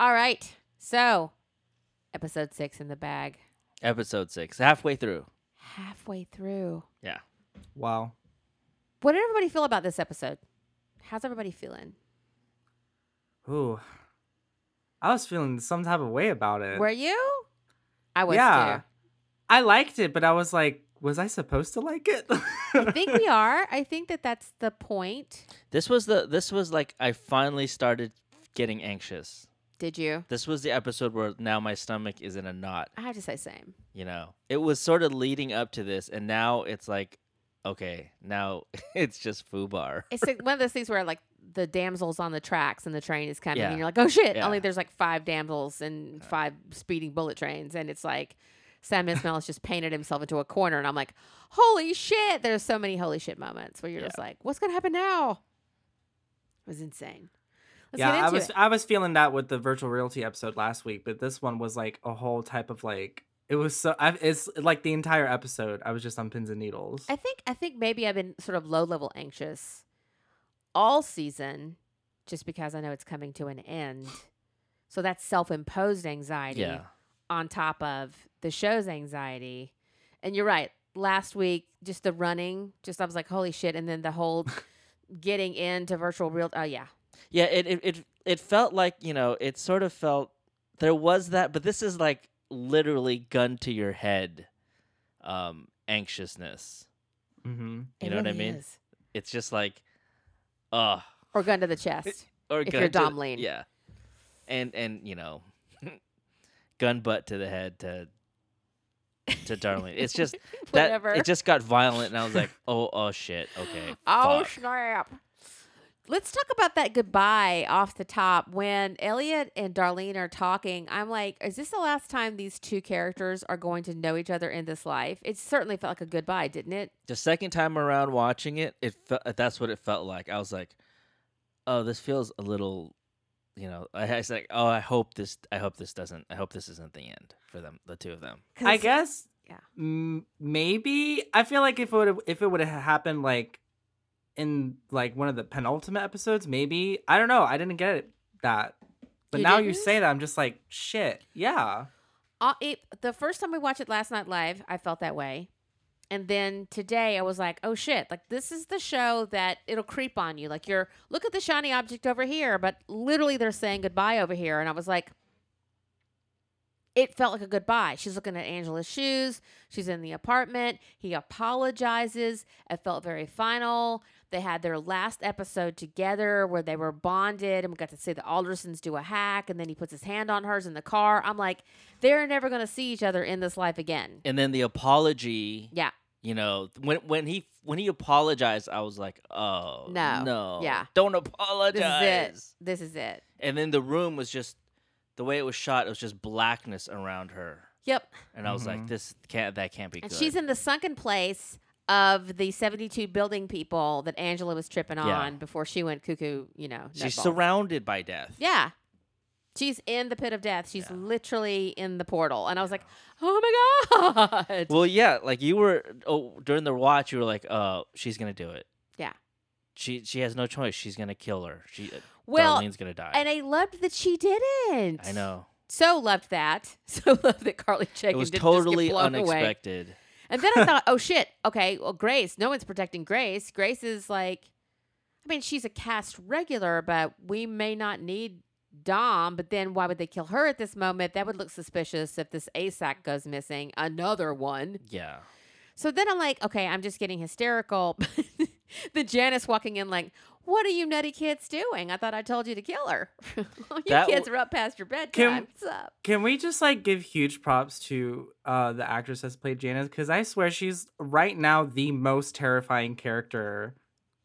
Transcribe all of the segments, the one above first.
All right. So, episode six in the bag. Episode six, halfway through. Halfway through. Yeah. Wow. What did everybody feel about this episode? How's everybody feeling? Ooh. I was feeling some type of way about it. Were you? I was yeah. too. I liked it, but I was like, was I supposed to like it? I think we are. I think that that's the point. This was the this was like I finally started getting anxious. Did you? This was the episode where now my stomach is in a knot. I have to say same. You know, it was sort of leading up to this, and now it's like, okay, now it's just foobar. It's like one of those things where like the damsels on the tracks and the train is coming Yeah. and you're like, oh shit. Yeah. Only there's like five damsels and five speeding bullet trains. And it's like Sam Esmail has just painted himself into a corner. And I'm like, holy shit. There's so many holy shit moments where you're Yeah. just like, what's going to happen now? It was insane. Let's yeah, I was it. I was feeling that with the virtual reality episode last week, but this one was like a whole type of like it was so I, it's like the entire episode. I was just on pins and needles. I think I think maybe I've been sort of low level anxious all season just because I know it's coming to an end. So that's self imposed anxiety Yeah. on top of the show's anxiety. And you're right. Last week, just the running, just I was like, holy shit. And then the whole getting into virtual real oh yeah. Yeah, it, it it it felt like you know, it sort of felt there was that, but this is like literally gun to your head, um, anxiousness. mm-hmm. You know what I mean? It's just like, uh Or gun to the chest. or If gun you're to- Dom Lean. yeah, and and you know, gun butt to the head to to Darlene. It's just that Whatever. it just got violent, and I was like, oh oh shit, okay, Oh fuck. snap! Let's talk about that goodbye off the top. When Elliot and Darlene are talking, I'm like, is this the last time these two characters are going to know each other in this life? It certainly felt like a goodbye, didn't it? the second time around watching it, it felt that's what it felt like. I was like, oh, this feels a little, you know. I was like, oh, I hope this, I hope this doesn't, I hope this isn't the end for them, the two of them. I guess. yeah. m- maybe I feel like if it would if it would have happened like in like one of the penultimate episodes, maybe I don't know. I didn't get it that, but You now you didn't? say that, I'm just like shit. Yeah. Uh, it, the first time we watched it last night live, I felt that way. And then today I was like, oh shit, like this is the show that it'll creep on you. Like you're, look at the shiny object over here, but literally they're saying goodbye over here. And I was like, it felt like a goodbye. She's looking at Angela's shoes. She's in the apartment. He apologizes. It felt very final. They had their last episode together where they were bonded, and we got to see the Aldersons do a hack, and then he puts his hand on hers in the car. I'm like, they're never going to see each other in this life again. And then the apology, Yeah. you know, when when he when he apologized, I was like, oh No. no, Yeah. don't apologize." This apologize. is it. This is it. And then the room was just the way it was shot. It was just blackness around her, Yep. and I was like, Mhm. this can't, that can't be And good. she's in the sunken place of the 72 building people that Angela was tripping Yeah. on before she went cuckoo, you know. she's surrounded by death. Yeah. She's in the pit of death. She's Yeah. literally in the portal. And I was like, oh my God. Well, yeah, like you were oh, during the watch, you were like, "Oh, she's gonna do it." Yeah. She she has no choice. She's gonna kill her. She uh, well, Darlene's gonna die. and I loved that she didn't. I know So loved that. So loved that Carly Chaikin it was totally blown away. And then I thought, oh shit, okay, well, Grace, no one's protecting Grace. Grace is like, I mean, she's a cast regular, but we may not need Dom. But then why would they kill her at this moment? That would look suspicious if this ASAC goes missing. Another one. Yeah, So then I'm like, okay, I'm just getting hysterical. the Janice walking in like, what are you nutty kids doing? I thought I told you to kill her. you That kids w- are up past your bedtime. Can- What's up? Can we just like give huge props to uh the actress that's played Janice? Because I swear she's right now the most terrifying character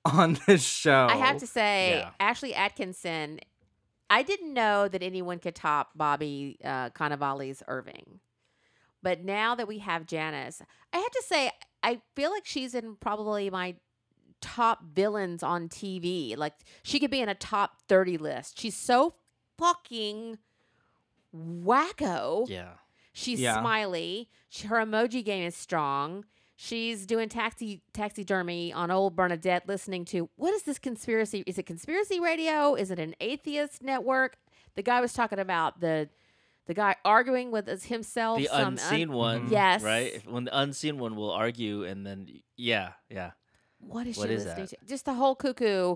on this show. I have to say, Yeah. Ashley Atkinson, I didn't know that anyone could top Bobby uh, Cannavale's Irving. But now that we have Janice, I have to say, I feel like she's in probably my top villains on TV. Like, she could be in a top 30 list. She's so fucking wacko. yeah. She's Yeah. smiley. She, her emoji game is strong. She's doing taxi taxidermy on old Bernadette, listening to what is this conspiracy? Is it conspiracy radio? Is it an atheist network? the guy was talking about the the guy arguing with his- himself. the some un- unseen one. Yes. Right. When the unseen one will argue, and then yeah, yeah. What is what she is listening that? to? Just the whole cuckoo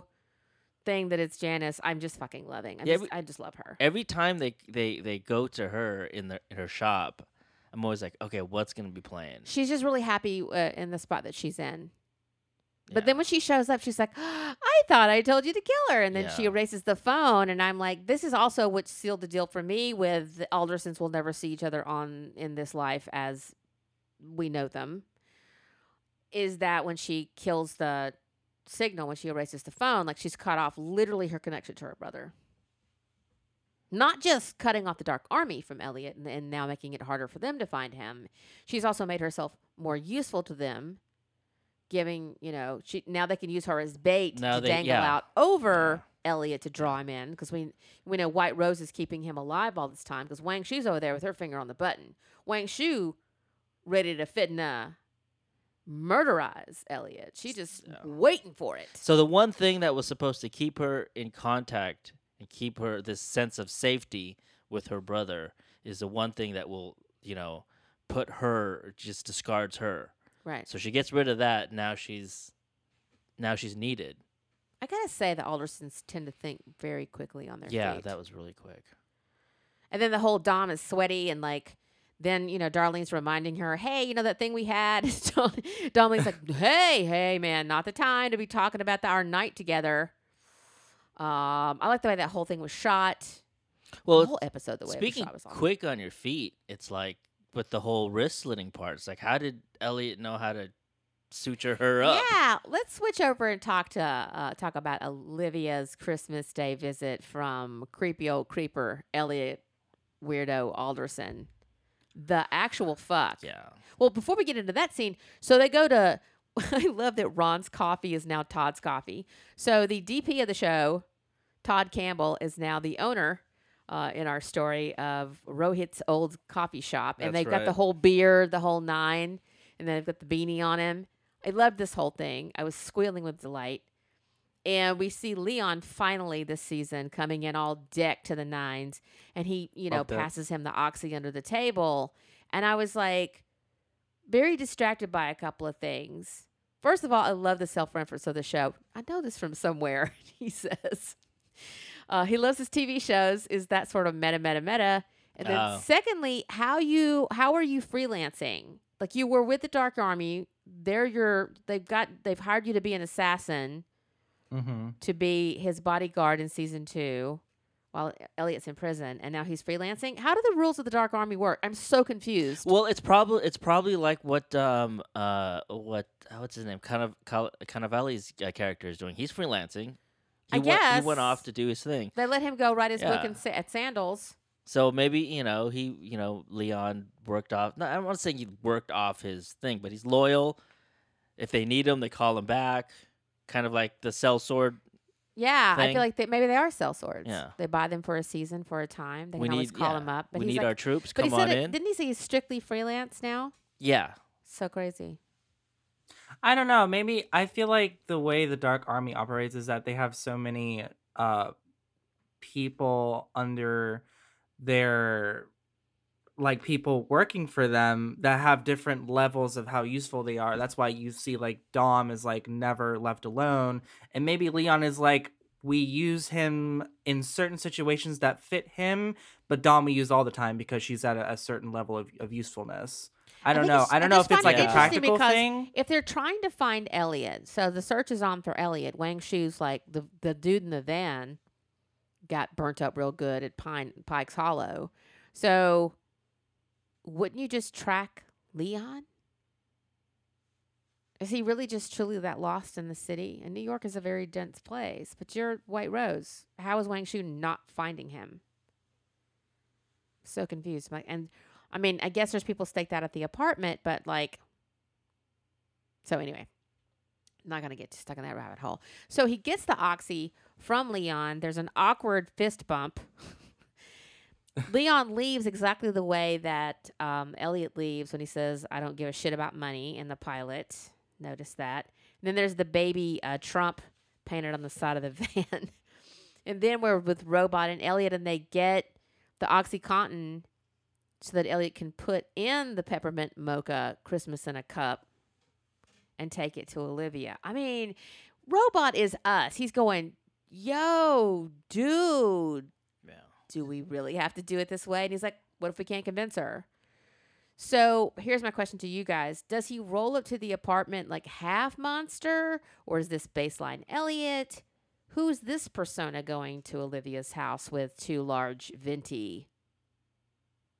thing that it's Janice. I'm just fucking loving. I'm Yeah, just, we- I just love her. Every time they they they go to her in the her shop, I'm always like, okay, what's gonna be playing? She's just really happy uh, in the spot that she's in. But Yeah. then when she shows up, she's like, I thought I told you to kill her. And then she Yeah. erases the phone. And I'm like, this is also what sealed the deal for me with the Aldersons will never see each other on in this life as we know them. Is that when she kills the signal, when she erases the phone, like she's cut off literally her connection to her brother. Not just cutting off the Dark Army from Elliot and, and now making it harder for them to find him. She's also made herself more useful to them giving, you know, she now they can use her as bait Now to they- dangle yeah. out over Elliot to draw him in because we we know White Rose is keeping him alive all this time because Wang Shu's over there with her finger on the button. Wang Shu ready to fit in fitna murderize Elliot. She just waiting for it. So the one thing that was supposed to keep her in contact and keep her this sense of safety with her brother is the one thing that will, you know, put her just discards her. Right. So she gets rid of that. Now she's now she's needed. I gotta say the Aldersons tend to think very quickly on their Yeah, fate. that was really quick. And then the whole Dom is sweaty and like then, you know, Darlene's reminding her, hey, you know that thing we had? Darlene's like, hey, hey, man, not the time to be talking about the, our night together. Um, I like the way that whole thing was shot. Well, the whole episode, the way it was speaking shot was quick on your feet, it's like with the whole wrist slitting part. It's like, how did Elliot know how to suture her up? Yeah, let's switch over and talk to uh, talk about Olivia's Christmas Day visit from creepy old creeper Elliot weirdo Alderson. The actual fuck. Yeah. Well, before we get into that scene, so they go to. I love that Ron's coffee is now Todd's coffee. So the DP of the show, Todd Campbell, is now the owner. Uh, in our story of Rohit's old coffee shop, and That's they've got the whole beard, the whole nine, and then they've got the beanie on him. I loved this whole thing. I was squealing with delight. And we see Leon finally this season coming in all decked to the nines, and he, you know, passes him the oxy under the table, and I was like, very distracted by a couple of things. First of all, I love the self reference of the show. I know this from somewhere. He says uh, he loves his TV shows. Is that sort of meta, meta, meta? And then, Oh. secondly, how you how are you freelancing? Like you were with the Dark Army. They're your they've got they've hired you to be an assassin Mm-hmm. to be his bodyguard in season two, while Elliot's in prison, and now he's freelancing. How do the rules of the Dark Army work? I'm so confused. Well, it's probably it's probably like what um uh what uh, what's his name kind of Cannavale's uh, character is doing. He's freelancing. He I went, he went off to do his thing. They let him go write his book Yeah. in sa- at Sandals. So maybe you know he you know Leon worked off. No, I don't want to say he worked off his thing, but he's loyal. If they need him, they call him back. Kind of like the sellsword. Yeah, I feel like they, maybe they are sellswords. Yeah. They buy them for a season, for a time. They we can always need call yeah, him up. But we he's need like, our troops. but Come he said on it, in. didn't he say he's strictly freelance now? Yeah. So crazy. I don't know. Maybe I feel like the way the Dark Army operates is that they have so many uh people under their like people working for them that have different levels of how useful they are. That's why you see like Dom is like never left alone and maybe Leon is like we use him in certain situations that fit him, but Dom we use all the time because she's at a, a certain level of, of usefulness. I don't think know. I don't I know if it's like it a practical because thing. If they're trying to find Elliot, so the search is on for Elliot. Wang Shu's like the the dude in the van got burnt up real good at Pine Pikes Hollow. So wouldn't you just track Leon? Is he really just truly that lost in the city? And New York is a very dense place. But you're White Rose. How is Wang Shu not finding him? So confused. Like, and I mean, I guess there's people staked out at the apartment, but like, so anyway, not gonna get stuck in that rabbit hole. So he gets the oxy from Leon. There's an awkward fist bump. Leon leaves exactly the way that um, Elliot leaves when he says, "I don't give a shit about money." In the pilot, notice that. And then there's the baby uh, Trump painted on the side of the van. And then we're with Robot and Elliot, and they get the OxyContin so that Elliot can put in the peppermint mocha Christmas in a cup and take it to Olivia. I mean, Robot is us. He's going, yo, dude. Do we really have to do it this way? And he's like, what if we can't convince her? So here's my question to you guys. Does he roll up to the apartment like half monster, or is this baseline Elliot? Who's this persona going to Olivia's house with two large venti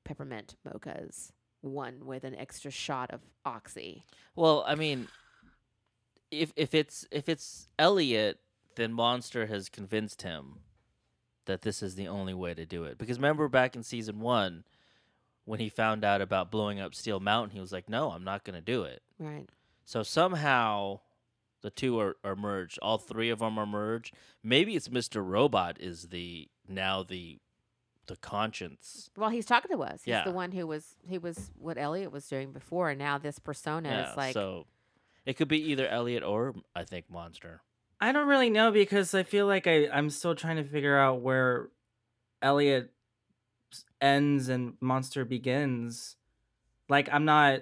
peppermint mochas? One with an extra shot of oxy. Well, I mean, if if it's if it's Elliot, then Monster has convinced him that this is the only way to do it. Because remember back in season one, when he found out about blowing up Steel Mountain, he was like, "No, I'm not going to do it." Right. So somehow the two are, are merged. All three of them are merged. Maybe it's Mr. Robot is the now the the conscience. Well, he's talking to us. He's Yeah. the one who was he was what Elliot was doing before, and now this persona Yeah, is like so it could be either Elliot or I think Monster. I don't really know because I feel like I, I'm still trying to figure out where Elliot ends and Monster begins. Like I'm not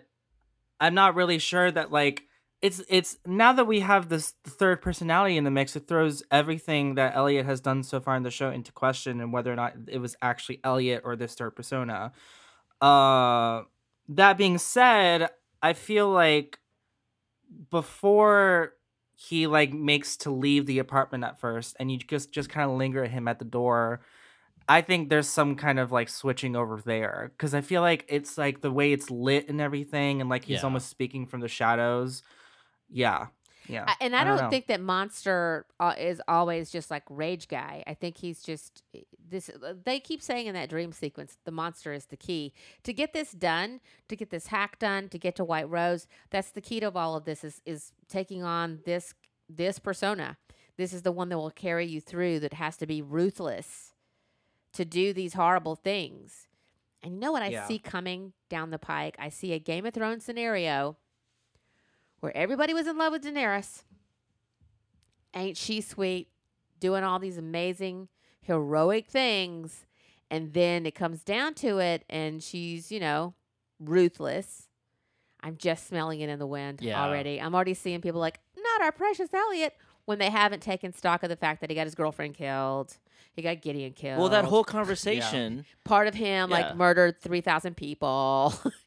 I'm not really sure that like it's it's now that we have this third personality in the mix, it throws everything that Elliot has done so far in the show into question and whether or not it was actually Elliot or this third persona. Uh that being said, I feel like before he like makes to leave the apartment at first and you just just kind of linger at him at the door i think there's some kind of like switching over there because i feel like it's like the way it's lit and everything and like he's Yeah. almost speaking from the shadows yeah yeah I- and I, don't, know. think that Monster uh, is always just like rage guy. I think he's just eh, this. uh, They keep saying in that dream sequence, the monster is the key to get this done, to get this hack done, to get to White Rose. That's the key to all of this is is taking on this this persona. This is the one that will carry you through. That has to be ruthless to do these horrible things. And you know what I Yeah. see coming down the pike? I see a Game of Thrones scenario where everybody was in love with Daenerys. Ain't she sweet? Doing all these amazing, heroic things. And then it comes down to it, and she's, you know, ruthless. I'm just smelling it in the wind Yeah. already. I'm already seeing people like, not our precious Elliot, when they haven't taken stock of the fact that he got his girlfriend killed. He got Gideon killed. Well, that whole conversation. part of him Yeah. like murdered 3,000 people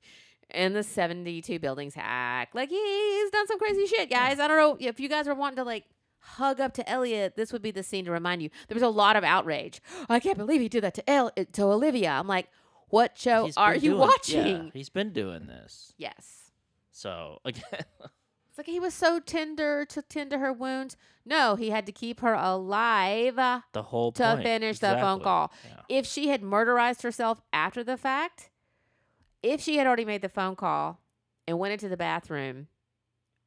in the 72 buildings hack. Like he's done some crazy shit, guys. I don't know if you guys are wanting to like hug up to Elliot, this would be the scene to remind you. There was a lot of outrage. I can't believe he did that to El- eh, to Olivia. I'm like, what show he's are you doing- watching? Yeah, he's been doing this. Yes. So again, It's like he was so tender to tend to her wounds. No, he had to keep her alive the whole to point. finish the phone call. Yeah. if she had murderized herself after the fact, if she had already made the phone call and went into the bathroom,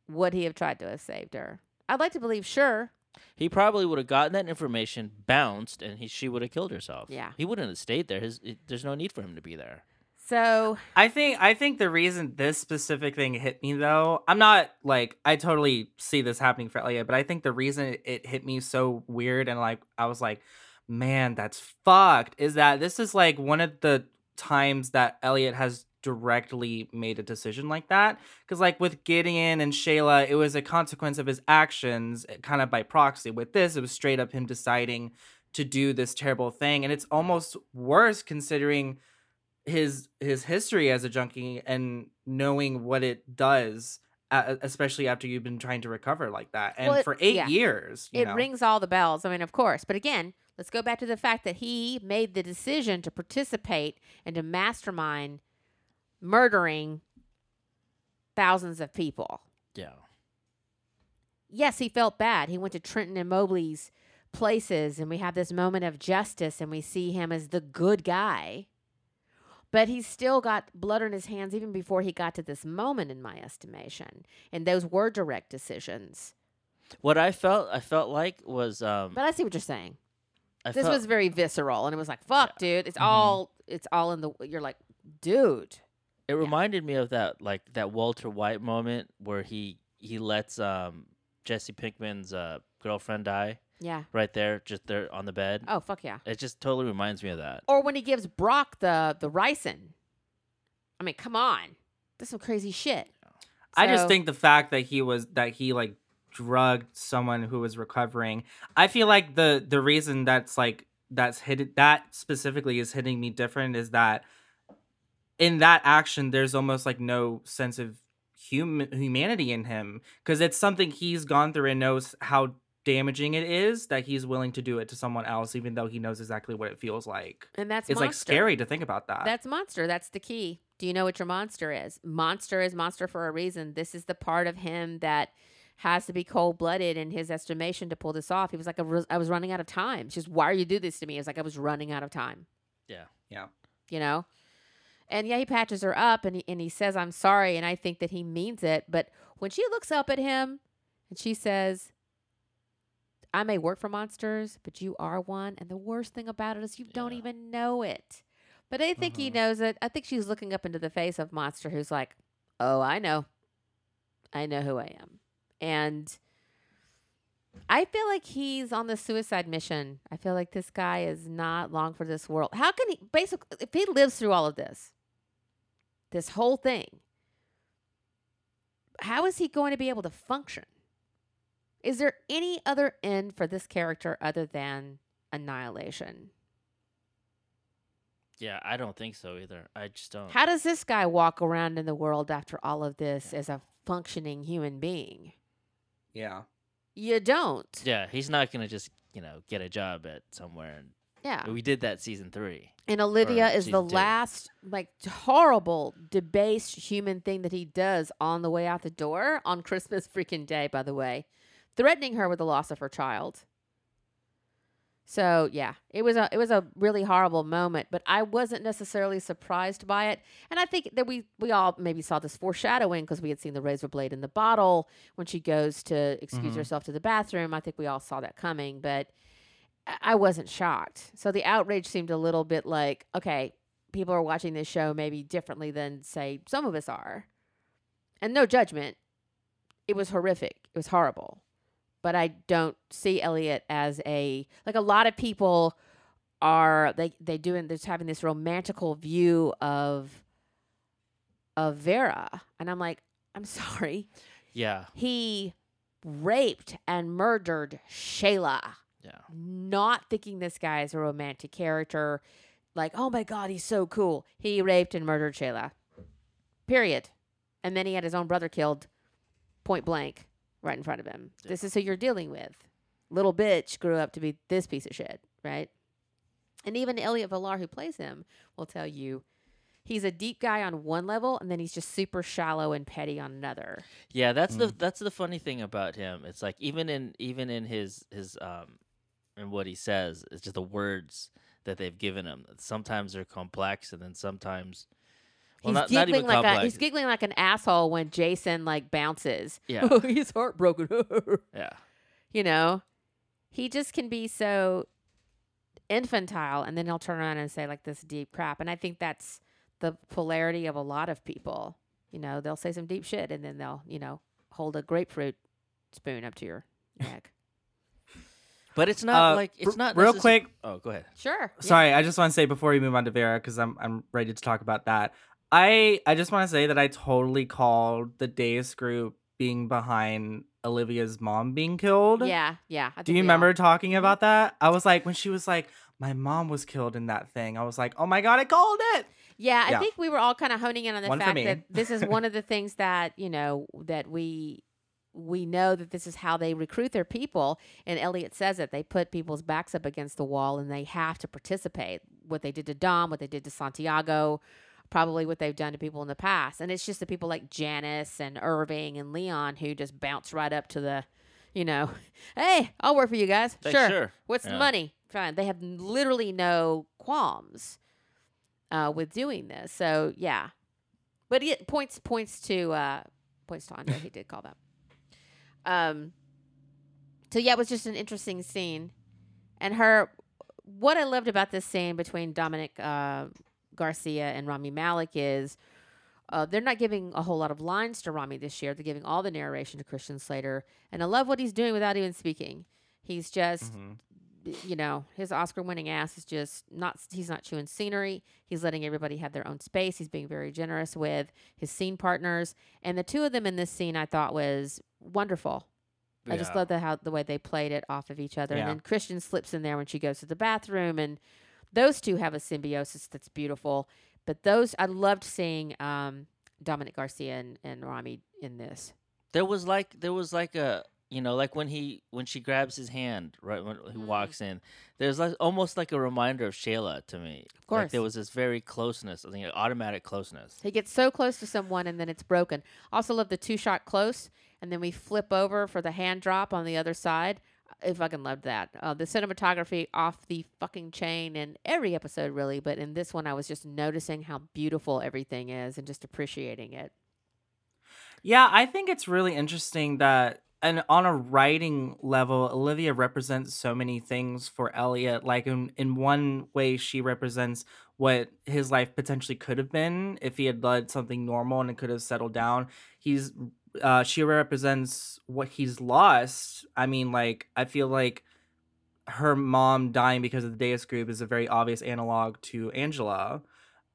would he have tried to have saved her? I'd like to believe sure. He probably would have gotten that information, bounced, and he she would have killed herself. Yeah. he wouldn't have stayed there. His it, there's no need for him to be there. So I think I think the reason this specific thing hit me though, I'm not like I totally see this happening for Elliot, but I think the reason it, it hit me so weird and like I was like, man, that's fucked, is that this is like one of the times that Elliot has directly made a decision like that. Cause like with Gideon and Shayla, it was a consequence of his actions, eh, kind of by proxy. With this, it was straight up him deciding to do this terrible thing. And it's almost worse considering his his history as a junkie and knowing what it does especially after you've been trying to recover like that and Well, it- for eight yeah. years you it know. rings all the bells. I mean, of course. But again, let's go back to the fact that he made the decision to participate and to mastermind murdering thousands of people. Yeah, yes, he felt bad. He went to Trenton and Mobley's places, and we have this moment of justice, and we see him as the good guy. But he's still got blood on his hands even before he got to this moment, in my estimation. And those were direct decisions. what I felt I felt like was um. But I see what you're saying. I This felt, was very visceral, and it was like, "Fuck, dude! It's Mhm. all, it's all in the." You're like, dude. It reminded me of that like that Walter White moment where he he lets um Jesse Pinkman's uh girlfriend die Yeah. right there, just there on the bed. Oh fuck yeah. It just totally reminds me of that. Or when he gives Brock the the ricin. I mean, come on. That's some crazy shit. I just think the fact that he was that he like drugged someone who was recovering. I feel like the the reason that's like that's hit that specifically is hitting me different is that in that action there's almost like no sense of human humanity in him because it's something he's gone through and knows how damaging it is that he's willing to do it to someone else even though he knows exactly what it feels like. and that's it's like scary to think about that. That's monster. That's the key. Do you know what your monster is? Monster is monster for a reason. This is the part of him that has to be cold blooded in his estimation to pull this off. He was like, I was, running out of time. She's, why are you do this to me? It's like I was running out of time. Yeah. Yeah. You know? And yeah, he patches her up and he, and he says, I'm sorry. And I think that he means it. But when she looks up at him and she says, I may work for monsters, but you are one. And the worst thing about it is you don't even know it. But I think he Mhm. knows it. I think she's looking up into the face of Monster, who's like, Oh, I know. I know who I am. And I feel like he's on the suicide mission. I feel like this guy is not long for this world. How can he, basically, if he lives through all of this, this whole thing, how is he going to be able to function? Is there any other end for this character other than annihilation? Yeah, I don't think so either. I just don't. How does this guy walk around in the world after all of this as a functioning human being? Yeah. You don't. yeah, he's not gonna just you know get a job at somewhere. And Yeah. we did that season three. And Olivia is the two. last like horrible, debased human thing that he does on the way out the door on Christmas freaking day, by the way, threatening her with the loss of her child. So yeah, it was a it was a really horrible moment, but I wasn't necessarily surprised by it, and I think that we we all maybe saw this foreshadowing because we had seen the razor blade in the bottle when she goes to excuse Mhm. herself to the bathroom. I think we all saw that coming, but I wasn't shocked. So the outrage seemed a little bit like, okay, people are watching this show maybe differently than say some of us are. And no judgment. It was horrific. It was horrible. But I don't see Elliot as a like a lot of people are they they doing this having this romantical view of of Vera. And I'm like, I'm sorry. Yeah, He raped and murdered Shayla yeah, not thinking this guy is a romantic character. Like, oh my God, he's so cool. He raped and murdered Shayla. Period. And then he had his own brother killed point blank right in front of him. Yeah. This is who you're dealing with. Little bitch grew up to be this piece of shit, right? And even Elliott Villar, who plays him, will tell you he's a deep guy on one level and then he's just super shallow and petty on another. yeah. That's the Mm. that's the funny thing about him. It's like even in even in his his um and what he says, it's just the words that they've given him. Sometimes they're complex, and then sometimes. Well, he's not, not giggling even like complex. a he's giggling like an asshole when Jason like bounces. Yeah. Oh, he's heartbroken. yeah, you know, he just can be so infantile, and then he'll turn around and say like this deep crap. And I think that's the polarity of a lot of people. You know, they'll say some deep shit, and then they'll you know hold a grapefruit spoon up to your neck. but it's not Uh, like it's r- not real necess- quick. Oh, go ahead. Sure. yeah. Sorry, I just want to say before we move on to Vera, because I'm I'm ready to talk about that. I I just want to say that I totally called the Deus group being behind Olivia's mom being killed. Yeah. Yeah. Do you we all- remember talking mm-hmm. about that? I was like, when she was like, my mom was killed in that thing. I was like, oh my god, I called it. Yeah, I Yeah. think we were all kind of honing in on the One fact that this is one of the things that you know that we we know that this is how they recruit their people. And Elliot says it. They put people's backs up against the wall and they have to participate. What they did to Dom, what they did to Santiago, probably what they've done to people in the past. And it's just the people like Janice and Irving and Leon who just bounce right up to the, you know, hey, I'll work for you guys. Like, sure. sure. What's the money? Fine. They have literally no qualms uh, with doing this. So yeah, but it points points to uh, points to Andre. he did call that. Um. So yeah, it was just an interesting scene, and her. What I loved about this scene between Dominic uh, Garcia and Rami Malek is. Uh, they're not giving a whole lot of lines to Rami this year. They're giving all the narration to Christian Slater, and I love what he's doing without even speaking. He's just Mhm. you know, his Oscar winning ass is just not, he's not chewing scenery. He's letting everybody have their own space. He's being very generous with his scene partners. And the two of them in this scene I thought was wonderful. I just love the how the way they played it off of each other. Yeah. And then Christian slips in there when she goes to the bathroom, and those two have a symbiosis that's beautiful. But those I loved seeing um, Dominik Garcia and, and Rami in this. There was like there was like a you know like when he when she grabs his hand right when he Mm. walks in. There's like almost like a reminder of Shayla to me. Of course, Like there was this very closeness, I think automatic closeness. He gets so close to someone and then it's broken. Also love the two shot close and then we flip over for the hand drop on the other side. I fucking loved that. Uh, the cinematography off the fucking chain in every episode really, but in this one I was just noticing how beautiful everything is and just appreciating it. Yeah, I think it's really interesting that and on a writing level, Olivia represents so many things for Elliot. Like in, in one way, she represents what his life potentially could have been if he had led something normal and it could have settled down. He's uh she represents what he's lost. I mean, like, I feel like her mom dying because of the Deus group is a very obvious analog to Angela.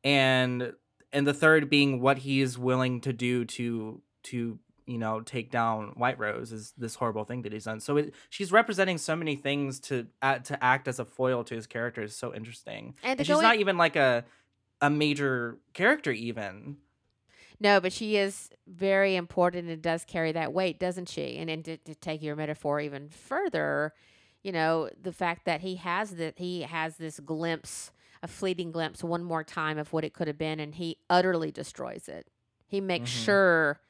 And and the third being what he is willing to do to to you know take down White Rose is this horrible thing that he's done. So it, she's representing so many things to act, to act as a foil to his character is so interesting. And And she's go not even like a a major character even. No, but she is very important and does carry that weight, doesn't she? And, and to, to take your metaphor even further, you know, the fact that he has that he has this glimpse, a fleeting glimpse, one more time of what it could have been, and he utterly destroys it. He makes Mhm. sure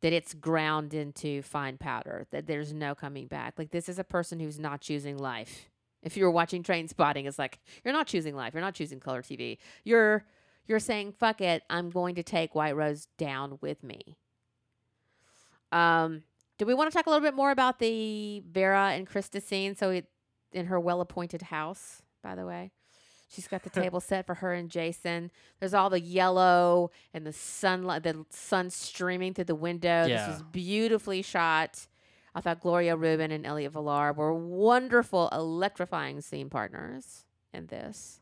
that it's ground into fine powder, that there's no coming back. Like this is a person who's not choosing life. If you were watching Trainspotting, it's like you're not choosing life. You're not choosing color TV. You're you're saying fuck it. I'm going to take White Rose down with me. Um, do we want to talk a little bit more about the Vera and Krista scene? So it in her well-appointed house, by the way. She's got the table set for her and Jason. There's all the yellow and the sunlight, the sun streaming through the window. Yeah. This is beautifully shot. I thought Gloria Reuben and Elliott Villar were wonderful, electrifying scene partners in this.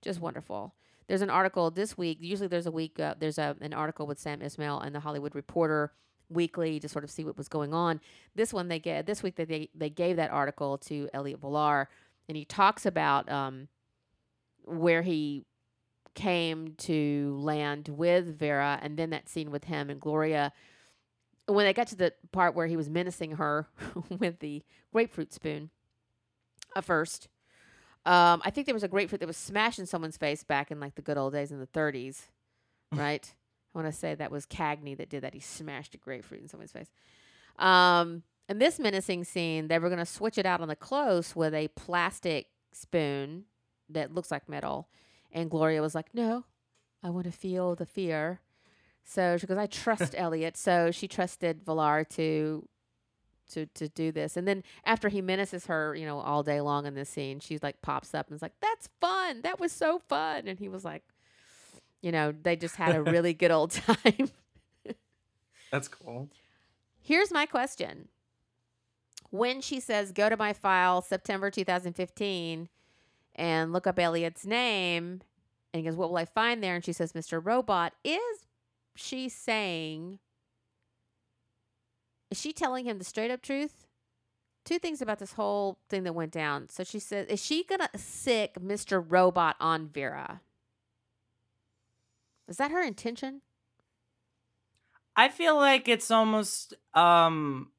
Just wonderful. There's an article this week. Usually, there's a week. Uh, there's a an article with Sam Esmail and the Hollywood Reporter weekly to sort of see what was going on. This one they get this week. They they, they gave that article to Elliott Villar, and he talks about um, where he came to land with Vera, and then that scene with him and Gloria. When they got to the part where he was menacing her with the grapefruit spoon, at first, um, I think there was a grapefruit that was smashed in someone's face back in like the good old days in the 30s, right? I want to say that was Cagney that did that. He smashed a grapefruit in someone's face. Um, in this menacing scene, they were going to switch it out on the close with a plastic spoon that looks like metal. And Gloria was like, no, I want to feel the fear. So she goes, I trust Elliot. So she trusted Villar to to to do this. And then after he menaces her, you know, all day long in this scene, she like pops up and is like, "That's fun. That was so fun." And he was like, you know, they just had a really good old time. That's cool. Here's my question. When she says, "Go to my file, September 2015," and look up Elliot's name, and he goes, "What will I find there?" and she says, "Mr. Robot," is she saying? Is she telling him the straight up truth? Two things about this whole thing that went down. So she says, is she gonna sick Mr. Robot on Vera? Is that her intention? I feel like it's almost um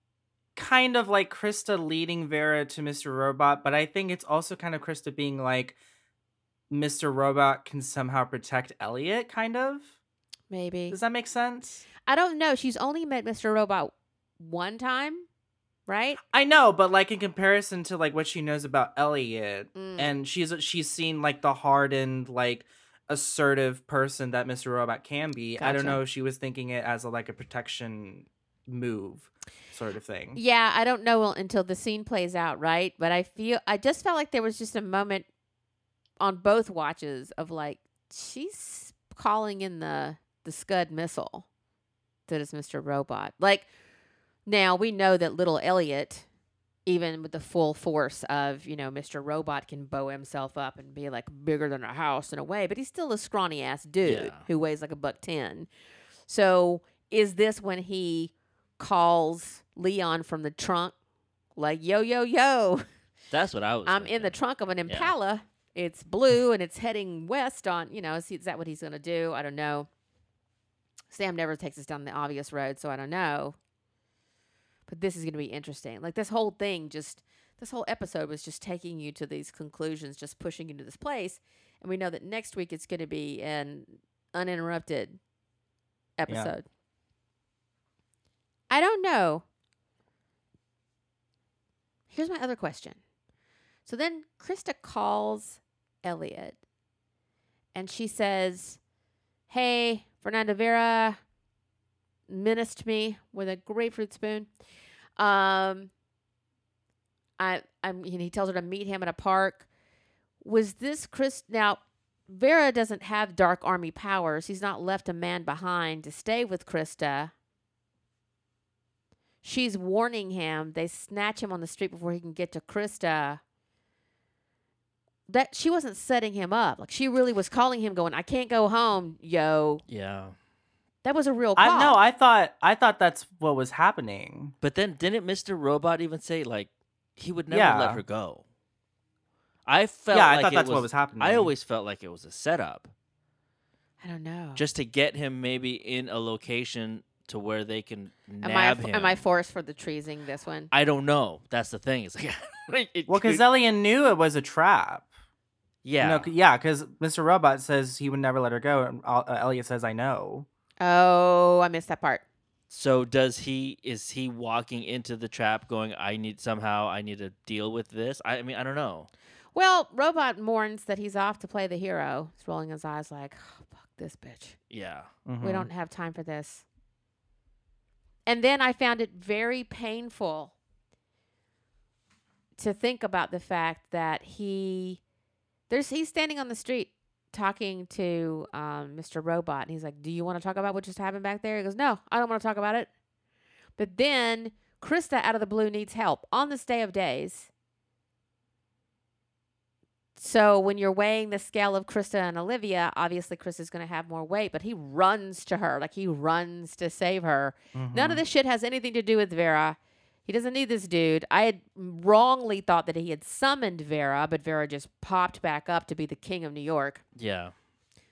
kind of like Krista leading Vera to Mr. Robot, but I think it's also kind of Krista being like Mr. Robot can somehow protect Elliot, kind of. Maybe. Does that make sense? I don't know. She's only met Mr. Robot one time, right? I know, but like in comparison to like what she knows about Elliot, Mm. and she's she's seen like the hardened, like assertive person that Mr. Robot can be. I don't know if she was thinking it as a like a protection move sort of thing. Yeah, I don't know until the scene plays out, right? But I feel I just felt like there was just a moment on both watches of like she's calling in the the Scud missile that is Mr. Robot. Like now we know that little Elliot even with the full force of you know Mr. Robot can bow himself up and be like bigger than a house in a way, but he's still a scrawny ass dude Yeah. who weighs like a buck ten. So is this when he calls Leon from the trunk, like yo yo yo? That's what I was. I'm in the trunk of an Impala. It's blue and it's heading west on, you know, is, he, is that what he's going to do? I don't know. Sam never takes us down the obvious road, so I don't know. But this is going to be interesting. Like this whole thing just this whole episode was just taking you to these conclusions, just pushing you to this place. And we know that next week it's going to be an uninterrupted episode. I don't know. Here's my other question. So then Krista calls Elliot and she says, Hey, Fernando Vera menaced me with a grapefruit spoon. Um, I, I'm, he tells her to meet him at a park. Was this Chris? Now, Vera doesn't have Dark Army powers. He's not left a man behind to stay with Krista. She's warning him. They snatch him on the street before he can get to Krista. That she wasn't setting him up. Like she really was calling him, going, "I can't go home, yo." Yeah, That was a real call. I know. I thought I thought that's what was happening. but then didn't Mr. Robot even say like he would never Yeah. let her go? I felt yeah, I like thought it that's was, what was happening. I always felt like it was a setup, I don't know. just to get him maybe in a location to where they can am I nab him. am I forced for the treasing this one? I don't know. That's the thing. It's like, like it well because could- Elliot knew it was a trap. yeah, No, c- yeah, because Mr. Robot says he would never let her go, and uh, Elliot says, "I know." Oh, I missed that part. So does he? Is he walking into the trap, going, "I need somehow, I need to deal with this"? I, I mean, I don't know. Well, Robot mourns that he's off to play the hero. He's rolling his eyes like, oh, fuck this bitch. Yeah, We Mhm. don't have time for this. And then I found it very painful to think about the fact that he there's he's standing on the street talking to um, Mr. Robot and he's like, "Do you want to talk about what just happened back there?" He goes, "No, I don't want to talk about it." But then Krista out of the blue needs help on this day of days. So when you're weighing the scale of Krista and Olivia, obviously Krista's going to have more weight, but he runs to her, like he runs to save her. None of Mhm. this shit has anything to do with Vera. He doesn't need this dude. I had wrongly thought that he had summoned Vera, but Vera just popped back up to be the king of New York, yeah.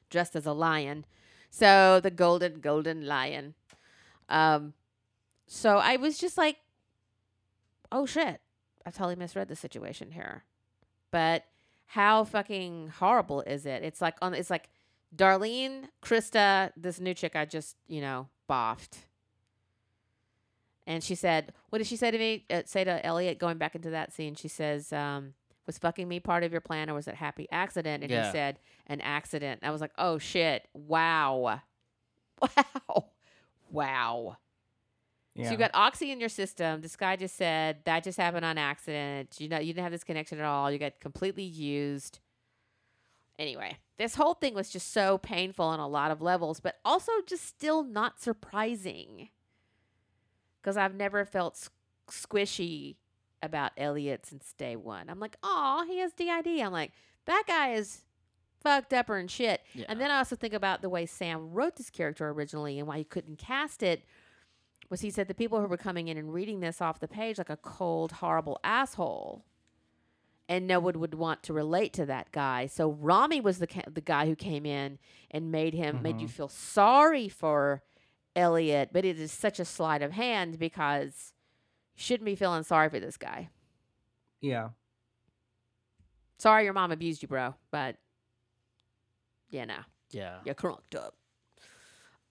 dressed as a lion. So the golden, golden lion. Um, so I was just like, oh shit, I totally misread the situation here. But how fucking horrible is it? It's like on. It's like Darlene, Krista, this new chick I just you know boffed. And she said, "What did she say to me? Uh, say to Elliot going back into that scene? She says, um, "Was fucking me part of your plan, or was it happy accident?" And Yeah. he said, "An accident." I was like, "Oh shit! Wow, wow, wow." Yeah. So you got oxy in your system. This guy just said that just happened on accident. You know, you didn't have this connection at all. You got completely used. Anyway, this whole thing was just so painful on a lot of levels, but also just still not surprising. Because I've never felt s- squishy about Elliot since day one. I'm like, oh, he has DID. I'm like, that guy is fucked up and shit. Yeah. And then I also think about the way Sam wrote this character originally and why he couldn't cast it was he said the people who were coming in and reading this off the page like a cold, horrible asshole. And no one would want to relate to that guy. So Rami was the ca- the guy who came in and made him made you Mhm. feel sorry for Elliot, but it is such a sleight of hand because you shouldn't be feeling sorry for this guy. yeah. Sorry your mom abused you, bro, but yeah, no. Yeah. You're crunked up.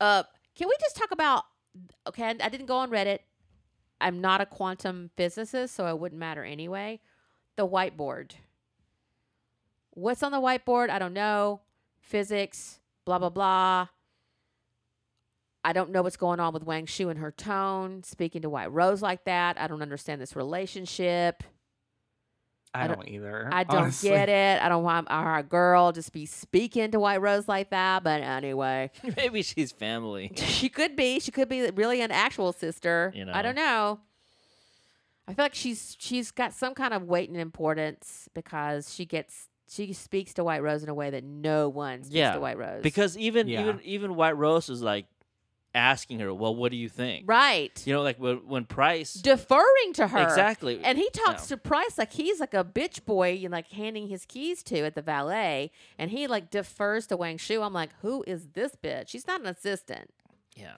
Uh, can we just talk about? Okay, I, I didn't go on Reddit. I'm not a quantum physicist, so it wouldn't matter anyway. The whiteboard. What's on the whiteboard? I don't know. Physics, blah blah blah. I don't know what's going on with Wang Shu and her tone, speaking to White Rose like that. I don't understand this relationship. I, I don't- don't, either. I don't honestly. get it. I don't want our girl just be speaking to White Rose like that. But anyway, Maybe she's family. she could be. She could be really an actual sister. You I don't know. I feel like she's she's got some kind of weight and importance because she gets she speaks to White Rose in a way that no one speaks Yeah, to White Rose. Because even Yeah. even even White Rose is like asking her, "Well, what do you think?" right, You know, like when when Price deferring to her exactly, And he talks to Price like he's like a bitch boy, you like handing his keys to at the valet, and he like defers to Wang Shu. I'm like, who is this bitch? She's not an assistant. yeah,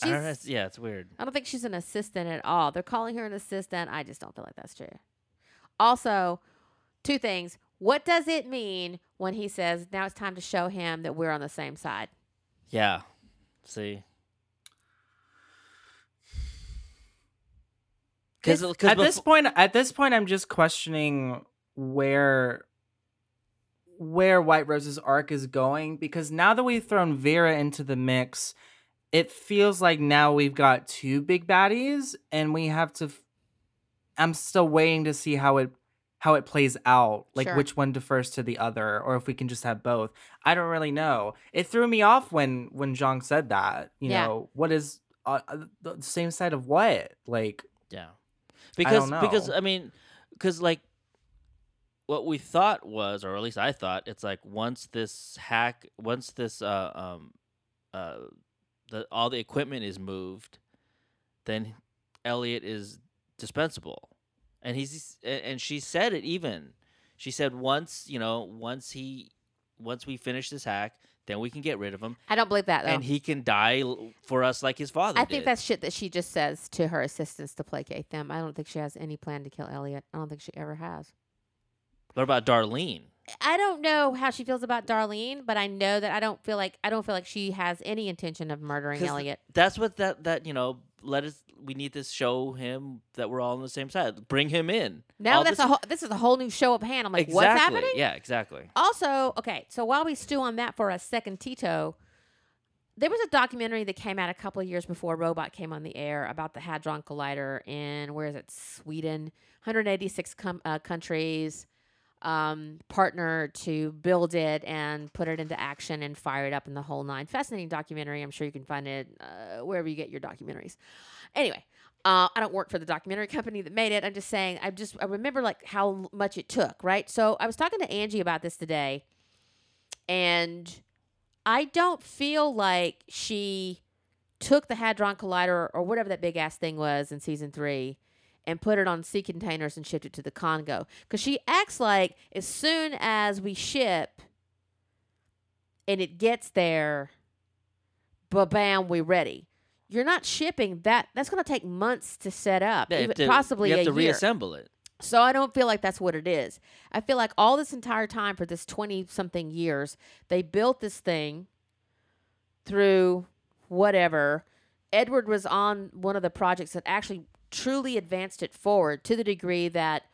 She's, know, it's- yeah, it's weird. I don't think she's an assistant at all. They're calling her an assistant. I just don't feel like that's true. Also, two things. What does it mean when he says now it's time to show him that we're on the same side? Yeah, see, because It's- at this point at this point i'm just questioning where where white rose's arc is going because now that we've thrown vera into the mix it feels like now we've got two big baddies and we have to f- i'm still waiting to see how it how it plays out like Sure. which one defers to the other or if we can just have both i don't really know it threw me off when when zhang said that you Yeah. know what is uh, uh, the same side of what like Yeah, because don't because. I mean, because like what we thought was, or at least I thought, it's like once this hack, once this uh um uh the all the equipment is moved, then Elliot is dispensable, and he's and she said it even. She said once you know once he once we finish this hack, then we can get rid of him, I don't believe that though. and he can die for us like his father. I think that's shit that she just says to her assistants to placate them. I don't think she has any plan to kill Elliot. I don't think she ever has. What about Darlene? I don't know how she feels about Darlene, but I know that I don't feel like I don't feel like she has any intention of murdering Elliot. that's what that that you know let us we need to show him that we're all on the same side bring him in Now All that's this- a whole, this is a whole new show of hand. I'm like, exactly what's happening? yeah exactly Also, okay, so while we stew on that for a second, Tito, there was a documentary that came out a couple of years before Robot came on the air about the Hadron Collider in where is it? Sweden, 186 com- uh, countries um, partnered to build it and put it into action and fire it up in the whole nine. Fascinating documentary. I'm sure you can find it uh, wherever you get your documentaries. Anyway, uh, I don't work for the documentary company that made it. I'm just saying. I just I remember like how much it took, right? So I was talking to Angie about this today, and I don't feel like she took the Hadron Collider or whatever that big ass thing was in season three and put it on sea containers and shipped it to the Congo. Because she acts like as soon as we ship and it gets there, ba bam, we're ready. You're not shipping that. That's going to take months to set up, yeah, even, to, possibly you have to year. reassemble it So I don't feel like that's what it is. I feel like all this entire time for this 20 something years, they built this thing through whatever. Edward was on one of the projects that actually truly advanced it forward to the degree that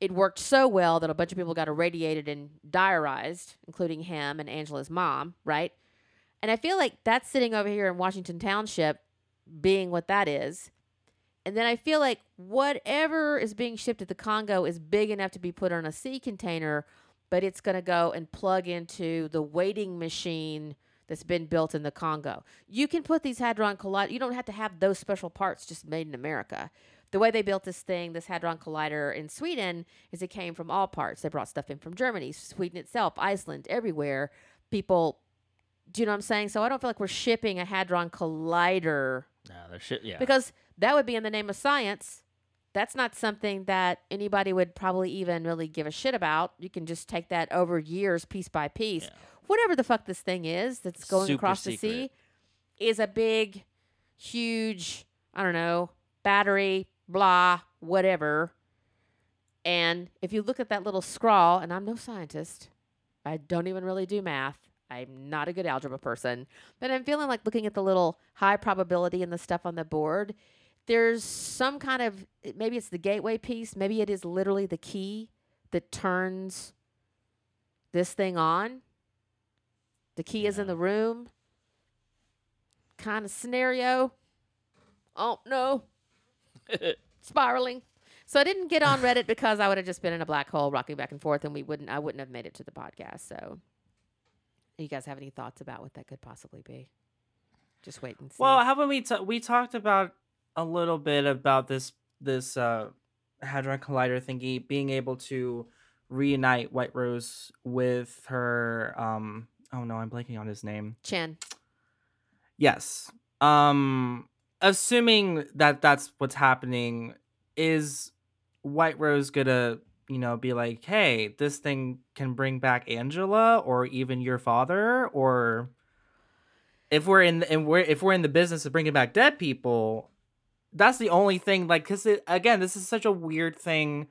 it worked so well that a bunch of people got irradiated and diarized, including him and Angela's mom, right? And I feel like that's sitting over here in Washington Township being what that is. And then I feel like whatever is being shipped to the Congo is big enough to be put on a sea container, but it's going to go and plug into the waiting machine that's been built in the Congo. You can put these Hadron Collider, you don't have to have those special parts just made in America. The way they built this thing, this Hadron Collider in Sweden, is it came from all parts. They brought stuff in from Germany, Sweden itself, Iceland, everywhere. People, do you know what I'm saying? So I don't feel like we're shipping a Hadron Collider no they're shit yeah because that would be in the name of science. That's not something that anybody would probably even really give a shit about. You can just take that over years, piece by piece. Yeah. Whatever the fuck this thing is that's going Super across the sea is a big, huge, I don't know, battery, blah, whatever. And if you look at that little scrawl, and I'm no scientist, I don't even really do math. I'm not a good algebra person, but I'm feeling like looking at the little high probability and the stuff on the board. There's some kind of maybe it's the gateway piece, maybe it is literally the key that turns this thing on. The key is in the room. Kind of scenario. Oh no, spiraling. So I didn't get on Reddit because I would have just been in a black hole rocking back and forth and we wouldn't I wouldn't have made it to the podcast. So you guys have any thoughts about what that could possibly be? Just wait and see. Well, how about we ta- we talked about a little bit about this this uh hadron collider thingy being able to reunite White Rose with her um oh no, I'm blanking on his name. Chan. Yes. Um assuming that that's what's happening is White Rose going to, you know, be like, "Hey, this thing can bring back Angela or even your father or if we're in and we're if we're in the business of bringing back dead people, that's the only thing like cuz again, this is such a weird thing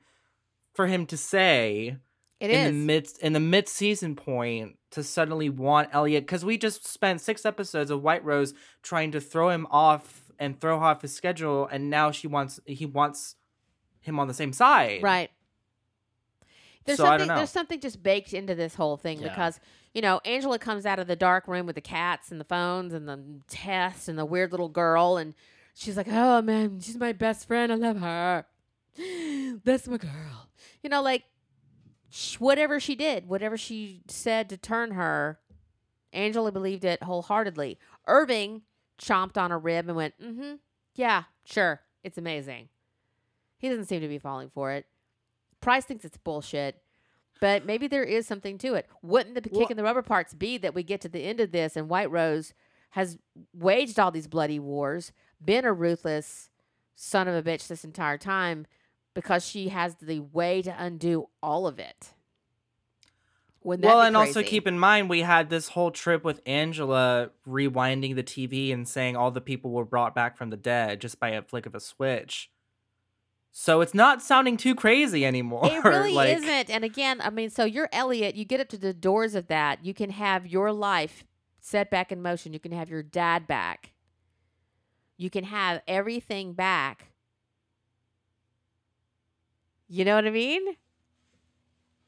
for him to say It in is. the mid in the mid season point to suddenly want Elliot because we just spent six episodes of White Rose trying to throw him off and throw off his schedule, and now she wants he wants him on the same side. Right. There's So, something there's something just baked into this whole thing Yeah. because, you know, Angela comes out of the dark room with the cats and the phones and the tests and the weird little girl and she's like, "Oh man, she's my best friend. I love her. That's my girl." You know, like whatever she did, whatever she said to turn her, Angela believed it wholeheartedly. Irving chomped on a rib and went, "Mm-hmm. Yeah, sure. It's amazing." He doesn't seem to be falling for it. Price thinks it's bullshit, but maybe there is something to it. Wouldn't the Well- kick in the rubber parts be that we get to the end of this and White Rose has waged all these bloody wars, been a ruthless son of a bitch this entire time because she has the way to undo all of it? Wouldn't Well, be and also keep in mind we had this whole trip with Angela rewinding the TV and saying all the people were brought back from the dead just by a flick of a switch. So it's not sounding too crazy anymore. It really like, isn't. And again, I mean, so you're Elliot. You get up to the doors of that. You can have your life set back in motion. You can have your dad back. You can have everything back. You know what I mean?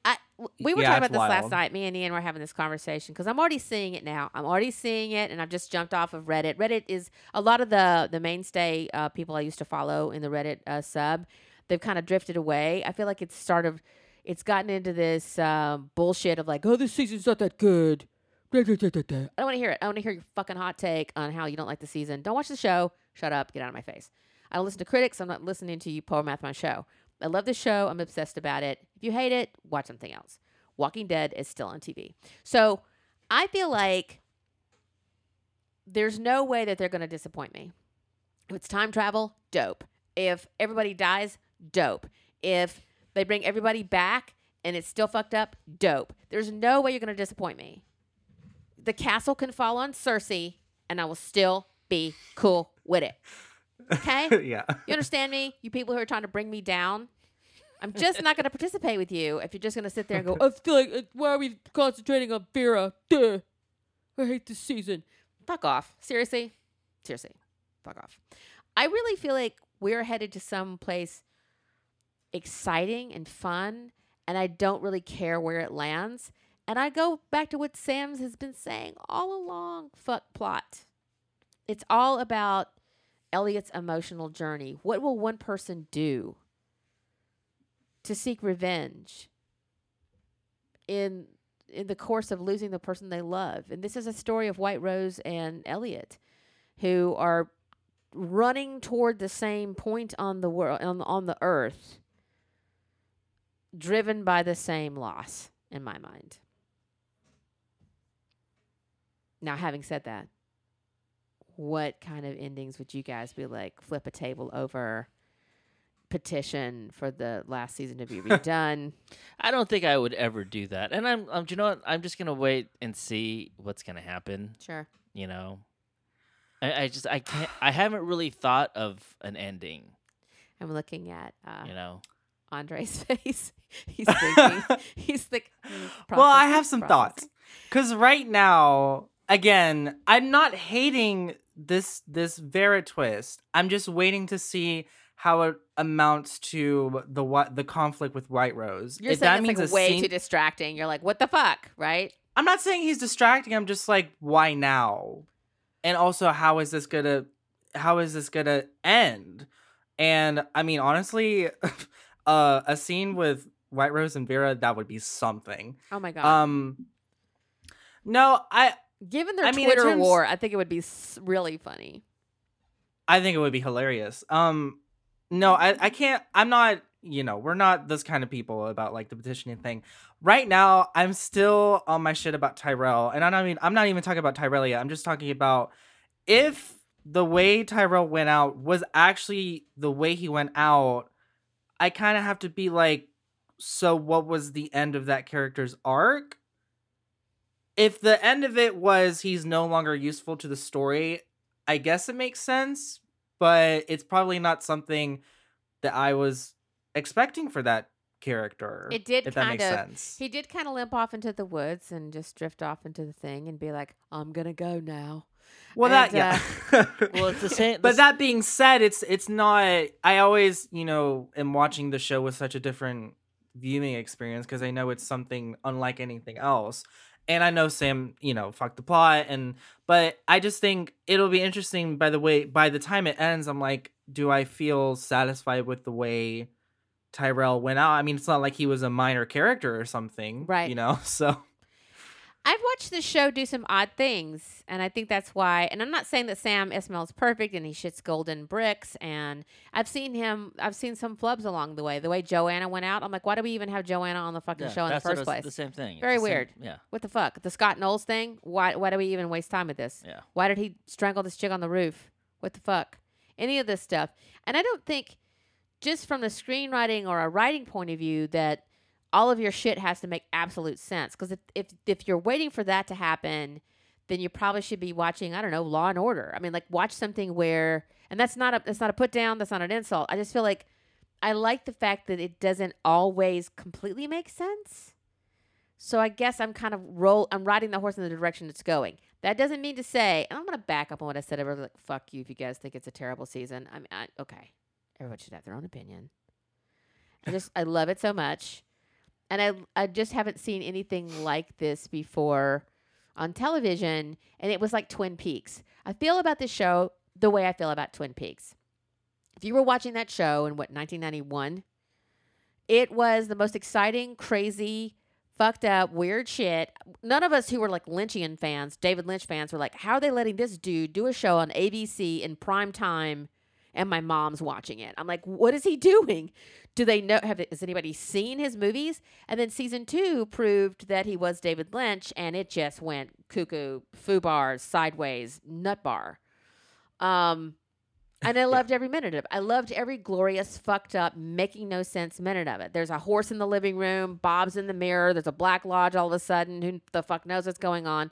I we were Yeah, talking about this last night. Me and Ian were having this conversation because I'm already seeing it now. I'm already seeing it, and I've just jumped off of Reddit. Reddit is a lot of the the mainstay uh, people I used to follow in the Reddit uh, sub. They've kind of drifted away. I feel like it's sort of it's gotten into this um, bullshit of like, oh, this season's not that good. I don't want to hear it. I want to hear your fucking hot take on how you don't like the season. Don't watch the show. Shut up. Get out of my face. I don't listen to critics. I'm not listening to you poor math my show. I love the show. I'm obsessed about it. If you hate it, watch something else. Walking Dead is still on TV. So I feel like there's no way that they're going to disappoint me. If it's time travel, dope. If everybody dies, dope. If they bring everybody back and it's still fucked up, dope. There's no way you're going to disappoint me. The castle can fall on Cersei and I will still be cool with it. Okay? yeah. You understand me? You people who are trying to bring me down. I'm just not going to participate with you if you're just going to sit there and go, I feel like, uh, why are we concentrating on Vera? Duh. I hate this season. Fuck off. Seriously? Seriously. Fuck off. I really feel like we're headed to some place exciting and fun, and I don't really care where it lands. And I go back to what Sam's has been saying all along fuck plot. It's all about Elliot's emotional journey. What will one person do to seek revenge in in the course of losing the person they love? And this is a story of White Rose and Elliot who are running toward the same point on the world on, on the earth driven by the same loss in my mind. Now, having said that, what kind of endings would you guys be like? Flip a table over, petition for the last season to be redone. I don't think I would ever do that. And I'm, um, do you know what? I'm just gonna wait and see what's gonna happen. sure. You know, I, I just I can't. I haven't really thought of an ending. I'm looking at uh, You know, Andre's face. he's thinking. he's think. well, I have some thoughts. Cause right now, again, I'm not hating this this Vera twist. I'm just waiting to see how it amounts to the what the conflict with White Rose. You're If saying it's like way scene- too distracting. You're like, what the fuck, right? I'm not saying he's distracting. I'm just like, why now? And also, how is this gonna how is this gonna end? And I mean, honestly, uh, a scene with White Rose and Vera that would be something. Oh my god. Um, no, I Given their I mean, Twitter terms- war, I think it would be really funny. I think it would be hilarious. Um, no, I, I can't. I'm not. You know, we're not this kind of people about like the petitioning thing. Right now, I'm still on my shit about Tyrell, and I'm not even. I'm not even talking about Tyrell yet. I'm just talking about if the way Tyrell went out was actually the way he went out. I kind of have to be like, so what was the end of that character's arc? If the end of it was he's no longer useful to the story, I guess it makes sense, but it's probably not something that I was expecting for that character. It did if that makes kind of- sense. He did kind of limp off into the woods and just drift off into the thing and be like, "I'm gonna go now." well, that and, yeah. Uh, well, it's the same. but that being said, it's it's not. I always you know am watching the show with such a different viewing experience because I know it's something unlike anything else. And I know Sam, you know, fucked the plot, and but I just think it'll be interesting. By the way, by the time it ends, I'm like, do I feel satisfied with the way Tyrell went out? I mean, it's not like he was a minor character or something, Right. You know, so I've watched this show do some odd things, and I think that's why. And I'm not saying that Sam Esmail is perfect and he shits golden bricks. And I've seen him. I've seen some flubs along the way. The way Joanna went out, I'm like, why do we even have Joanna on the fucking Yeah, show in the first place? The same thing. It's Very the same- weird. yeah. What the fuck? The Scott Knowles thing? Why? Why do we even waste time with this? Yeah. Why did he strangle this chick on the roof? What the fuck? Any of this stuff. And I don't think, just from the screenwriting or a writing point of view, that all of your shit has to make absolute sense. Because if, if if you're waiting for that to happen, then you probably should be watching I don't know Law and Order. I mean, like watch something where, and that's not a that's not a put down. That's not an insult. I just feel like I like the fact that it doesn't always completely make sense. So I guess I'm kind of roll. I'm riding the horse in the direction it's going. That doesn't mean to say, and I'm going to back up on what I said. Everyone's like, "Fuck you" if you guys think it's a terrible season. I mean, I, okay, everyone should have their own opinion. I just I love it so much, and I I just haven't seen anything like this before on television, and it was like Twin Peaks. I feel about this show the way I feel about Twin Peaks. If you were watching that show in what 1991, it was the most exciting, crazy, fucked up, weird shit. None of us who were like Lynchian fans, David Lynch fans, were like, how are they letting this dude do a show on ABC in prime time? And my mom's watching it. I'm like, what is he doing? Do they know? Have has anybody seen his movies? And then season two proved that he was David Lynch, and it just went cuckoo, foo bars, sideways, nut bar. Um, and I loved every minute of it. I loved every glorious, fucked up, making no sense minute of it. There's a horse in the living room, Bob's in the mirror, there's a black lodge all of a sudden. Who the fuck knows what's going on?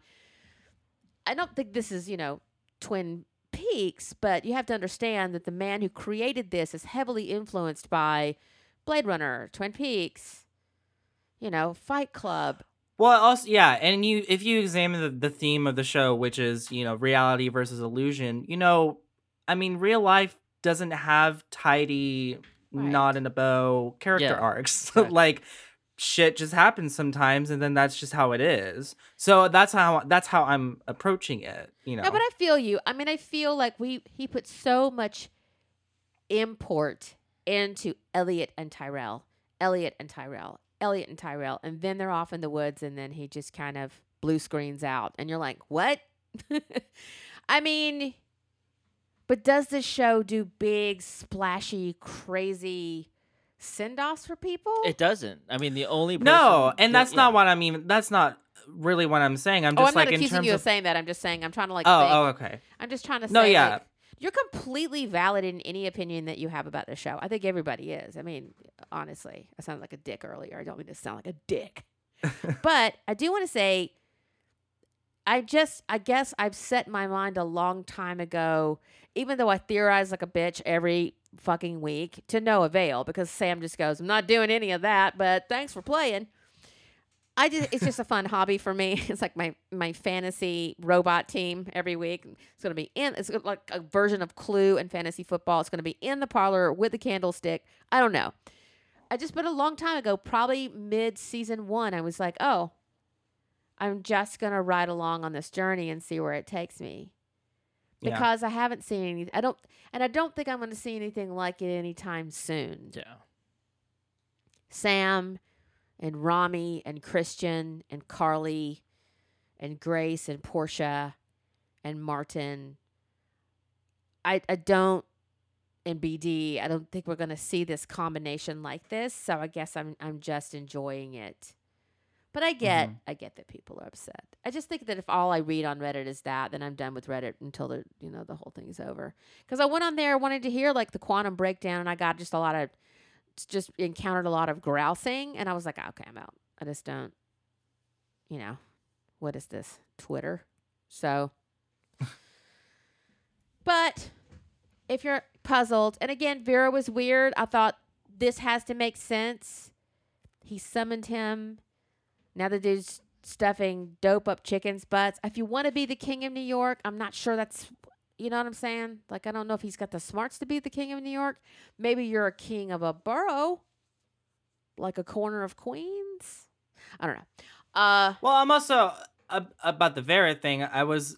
I don't think this is, you know, Twin Peaks, but you have to understand that the man who created this is heavily influenced by Blade Runner, Twin Peaks, you know, Fight Club. Well, also yeah, and you if you examine the, the theme of the show, which is you know reality versus illusion, you know, I mean, real life doesn't have tidy, Right. knot in a bow character Yeah, arcs. exactly. like shit just happens sometimes, and then that's just how it is. So that's how that's how I'm approaching it. You know, No, but I feel you. I mean, I feel like we he put so much import into Elliot and Tyrell, Elliot and Tyrell, Elliot and Tyrell, and then they're off in the woods, and then he just kind of blue screens out, and you're like, what? I mean, but does this show do big, splashy, crazy send offs for people? It doesn't. I mean, the only person, no, and that's yeah. not what I mean. That's not really what I'm saying. I'm oh, just I'm not like in accusing terms you of of. saying that. I'm just saying I'm trying to like. oh, think. oh, okay. I'm just trying to say. No, yeah. like, you're completely valid in any opinion that you have about the show. I think everybody is. I mean, honestly, I sounded like a dick earlier. I don't mean to sound like a dick. but I do want to say, I just, I guess I've set my mind a long time ago, even though I theorize like a bitch every fucking week to no avail because Sam just goes, I'm not doing any of that, but thanks for playing. I just it's just a fun hobby for me. It's like my my fantasy robot team every week. It's gonna be in it's like a version of Clue and fantasy football. It's gonna be in the parlor with the candlestick. I don't know. I just but a long time ago, probably mid season one, I was like, oh, I'm just gonna ride along on this journey and see where it takes me. Yeah. Because I haven't seen any I don't and I don't think I'm gonna see anything like it anytime soon. Yeah. Sam and Rami and Christian and Carly and Grace and Portia and Martin. I I don't in BD. I don't think we're going to see this combination like this. So I guess I'm I'm just enjoying it. But I get mm-hmm. I get that people are upset. I just think that if all I read on Reddit is that, then I'm done with Reddit until the you know the whole thing is over. Because I went on there wanted to hear like the quantum breakdown, and I got just a lot of just encountered a lot of grousing, and I was like, okay, I'm out. I just don't, you know, what is this Twitter? So, but if you're puzzled, and again, Vera was weird. I thought this has to make sense. He summoned him. Now the dude's stuffing dope up chickens' butts. If you want to be the king of New York, I'm not sure that's, you know what I'm saying? Like, I don't know if he's got the smarts to be the king of New York. Maybe you're a king of a borough, like a corner of Queens. I don't know. Uh, Well, I'm also uh, about the Vera thing. I was,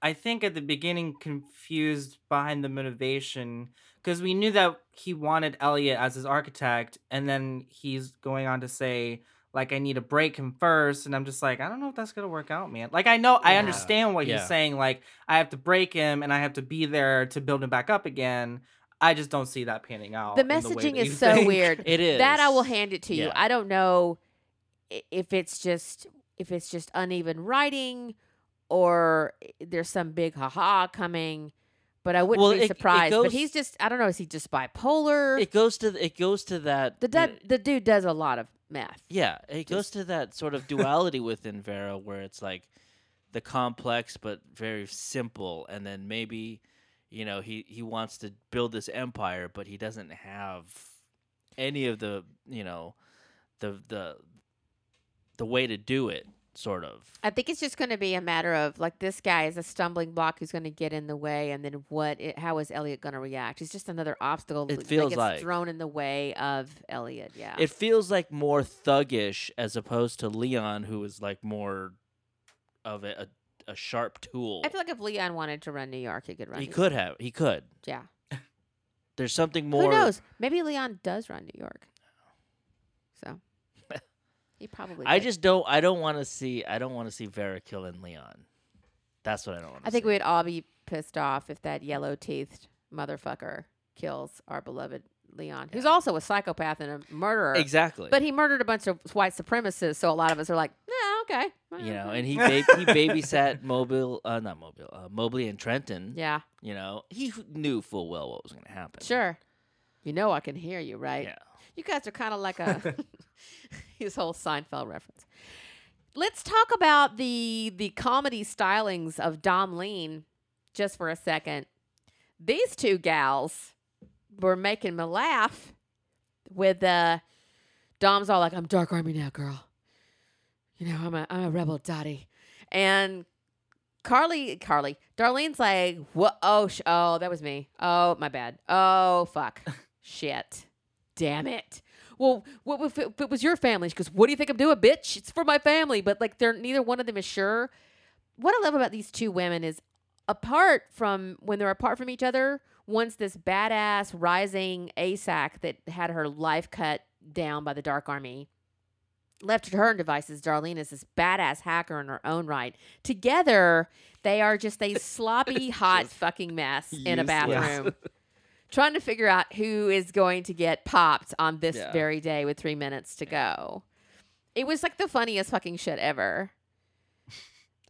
I think, at the beginning confused behind the motivation because we knew that he wanted Elliot as his architect, and then he's going on to say like I need to break him first, and I'm just like I don't know if that's gonna work out, man. Like I know I understand what Yeah. he's saying. Like I have to break him, and I have to be there to build him back up again. I just don't see that panning out. the messaging that is you so think. weird. It is That I will hand it to you. I don't know if it's just if it's just uneven writing or there's some big haha coming. But I wouldn't Well, be it- it surprised. but he's just I don't know. Is he just bipolar? It goes to it goes to that. the you know- the dude does a lot of meth. Yeah, it goes to that sort of duality within Vera where it's like the complex but very simple and then maybe you know he he wants to build this empire but he doesn't have any of the, you know, the the the way to do it sort of. I think it's just going to be a matter of like this guy is a stumbling block who's going to get in the way, and then what? It, how is Elliot going to react? He's just another obstacle. It feels gets like- thrown in the way of Elliot. Yeah, It feels like more thuggish as opposed to Leon who is like more of a a, a sharp tool. I feel like if Leon wanted to run New York, he could run. he New could have. He could. Yeah. There's something more Who knows? Maybe Leon does run New York. So he probably. I could. just don't. I don't want to see. I don't want to see Vera killing Leon. That's what I don't want. To see. I think we'd all be pissed off if that yellow teethed motherfucker kills our beloved Leon, who's also a psychopath and a murderer. exactly. But he murdered a bunch of white supremacists, so a lot of us are like, yeah, okay. you know, Mhm." and he ba- he babysat Mobile, uh, not Mobile, uh, Mobley and Trenton. yeah, You know, he knew full well what was going to happen. sure. You know I can hear you, right? Yeah. You guys are kind of like a his whole Seinfeld reference. Let's talk about the the comedy stylings of Dom Lean just for a second. These two gals were making me laugh with uh Dom's all like, I'm Dark Army now, girl. You know, I'm a I'm a rebel daddy. And Carly Carly, Darlene's like, what oh sh- oh, that was me. Oh, my bad. Oh fuck. Shit. Damn it. Well, what if it, if it was your family? She goes, What do you think I'm doing, bitch? It's for my family. But like they're neither one of them is sure. What I love about these two women is apart from when they're apart from each other, once this badass rising ASAC that had her life cut down by the Dark Army. Left to her own devices, Darlene is this badass hacker in her own right. Together, they are just a sloppy, hot Just fucking mess in a useless. bathroom. Trying to figure out who is going to get popped on this Yeah. very day with three minutes to go. It was like the funniest fucking shit ever.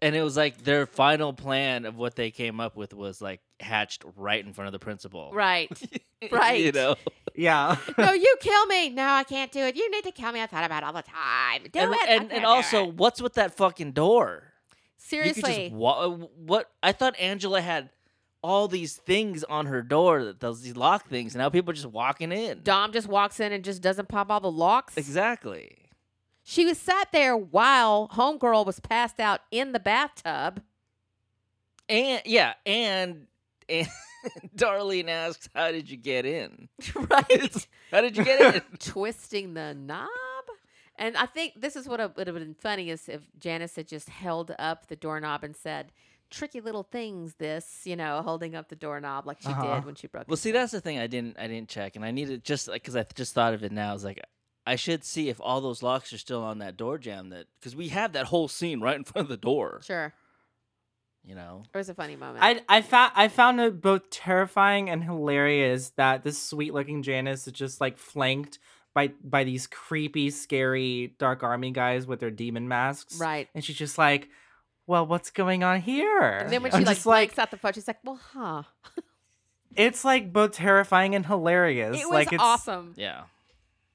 And it was like their final plan of what they came up with was like hatched right in front of the principal. Right. Right. you know. yeah. no, you kill me. No, I can't do it. You need to kill me. I thought about it all the time. Do and it. And, and also, it. what's with that fucking door? You could seriously, just wa- uh, what I thought Angela had all these things on her door that those these lock things, and now people are just walking in. Dom just walks in and just doesn't pop all the locks. Exactly. She was sat there while Homegirl was passed out in the bathtub. And yeah, and and Darlene asks, "How did you get in? right. How did you get in?" twisting the knob. And I think this is what would have been funny is if Janice had just held up the doorknob and said, "Tricky little things." This, you know, holding up the doorknob like she Uh-huh. did when she broke. well, see, neck. that's the thing I didn't I didn't check, and I needed just like because I just thought of it now. I was like, I should see if all those locks are still on that door jam. That because we have that whole scene right in front of the door. sure. You know. It was a funny moment. I I found I found it both terrifying and hilarious that this sweet looking Janice is just like flanked by by these creepy, scary dark army guys with their demon masks. right. And she's just like, Well, what's going on here? And then when she I'm like just like breaks out the phone, she's like, "Well, huh." it's like both terrifying and hilarious. It was like it's awesome. Yeah.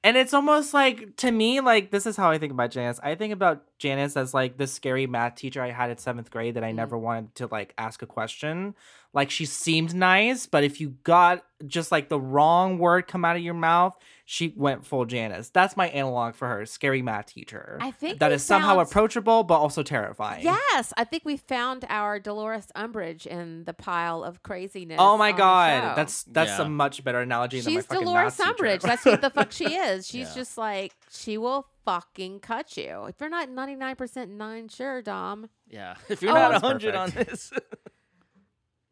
and it's almost like to me like this is how i think about janice i think about janice as like the scary math teacher i had in seventh grade that i Mm. never wanted to like ask a question like she seemed nice but if you got just like the wrong word come out of your mouth she went full janice that's my analog for her scary math teacher I think that we is somehow approachable but also terrifying Yes, I think we found our Dolores Umbridge in the pile of craziness. oh my god that's that's Yeah. a much better analogy than my she's fucking Dolores math teacher. Umbridge. That's what the fuck she is. She's Yeah. just like she will fucking cut you if you're not ninety nine percent nine sure, Dom. Yeah. If you're Oh, not that's hundred on this.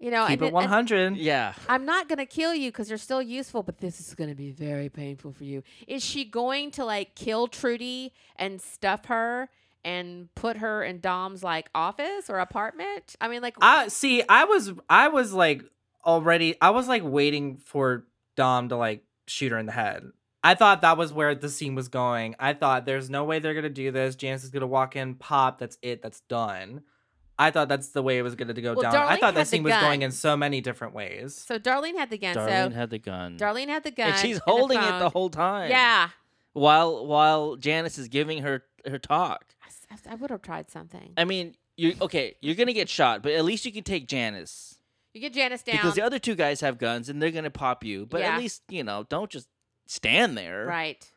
You know, keep and, it and- 100 yeah. I'm not gonna kill you because you're still useful, but this is gonna be very painful for you. Is she going to like kill Trudy and stuff her and put her in Dom's like office or apartment? I mean, like, I see. I was I was like already. I was like waiting for Dom to like shoot her in the head. I thought that was where the scene was going. I thought there's no way they're gonna do this. Janice is gonna walk in, pop. That's it. That's done. I thought that's the way it was gonna go Well, down. I thought had that scene was going in so many different ways. so Darlene had the gun. Darlene so had the gun. Darlene had the gun, and she's the holding it the whole time. Yeah, While while Janice is giving her her talk. I would have tried something. I mean, you okay? You're gonna get shot, but at least you can take Janice You get Janice down, because the other two guys have guns and they're gonna pop you. But Yeah. at least you know, don't just stand there. right?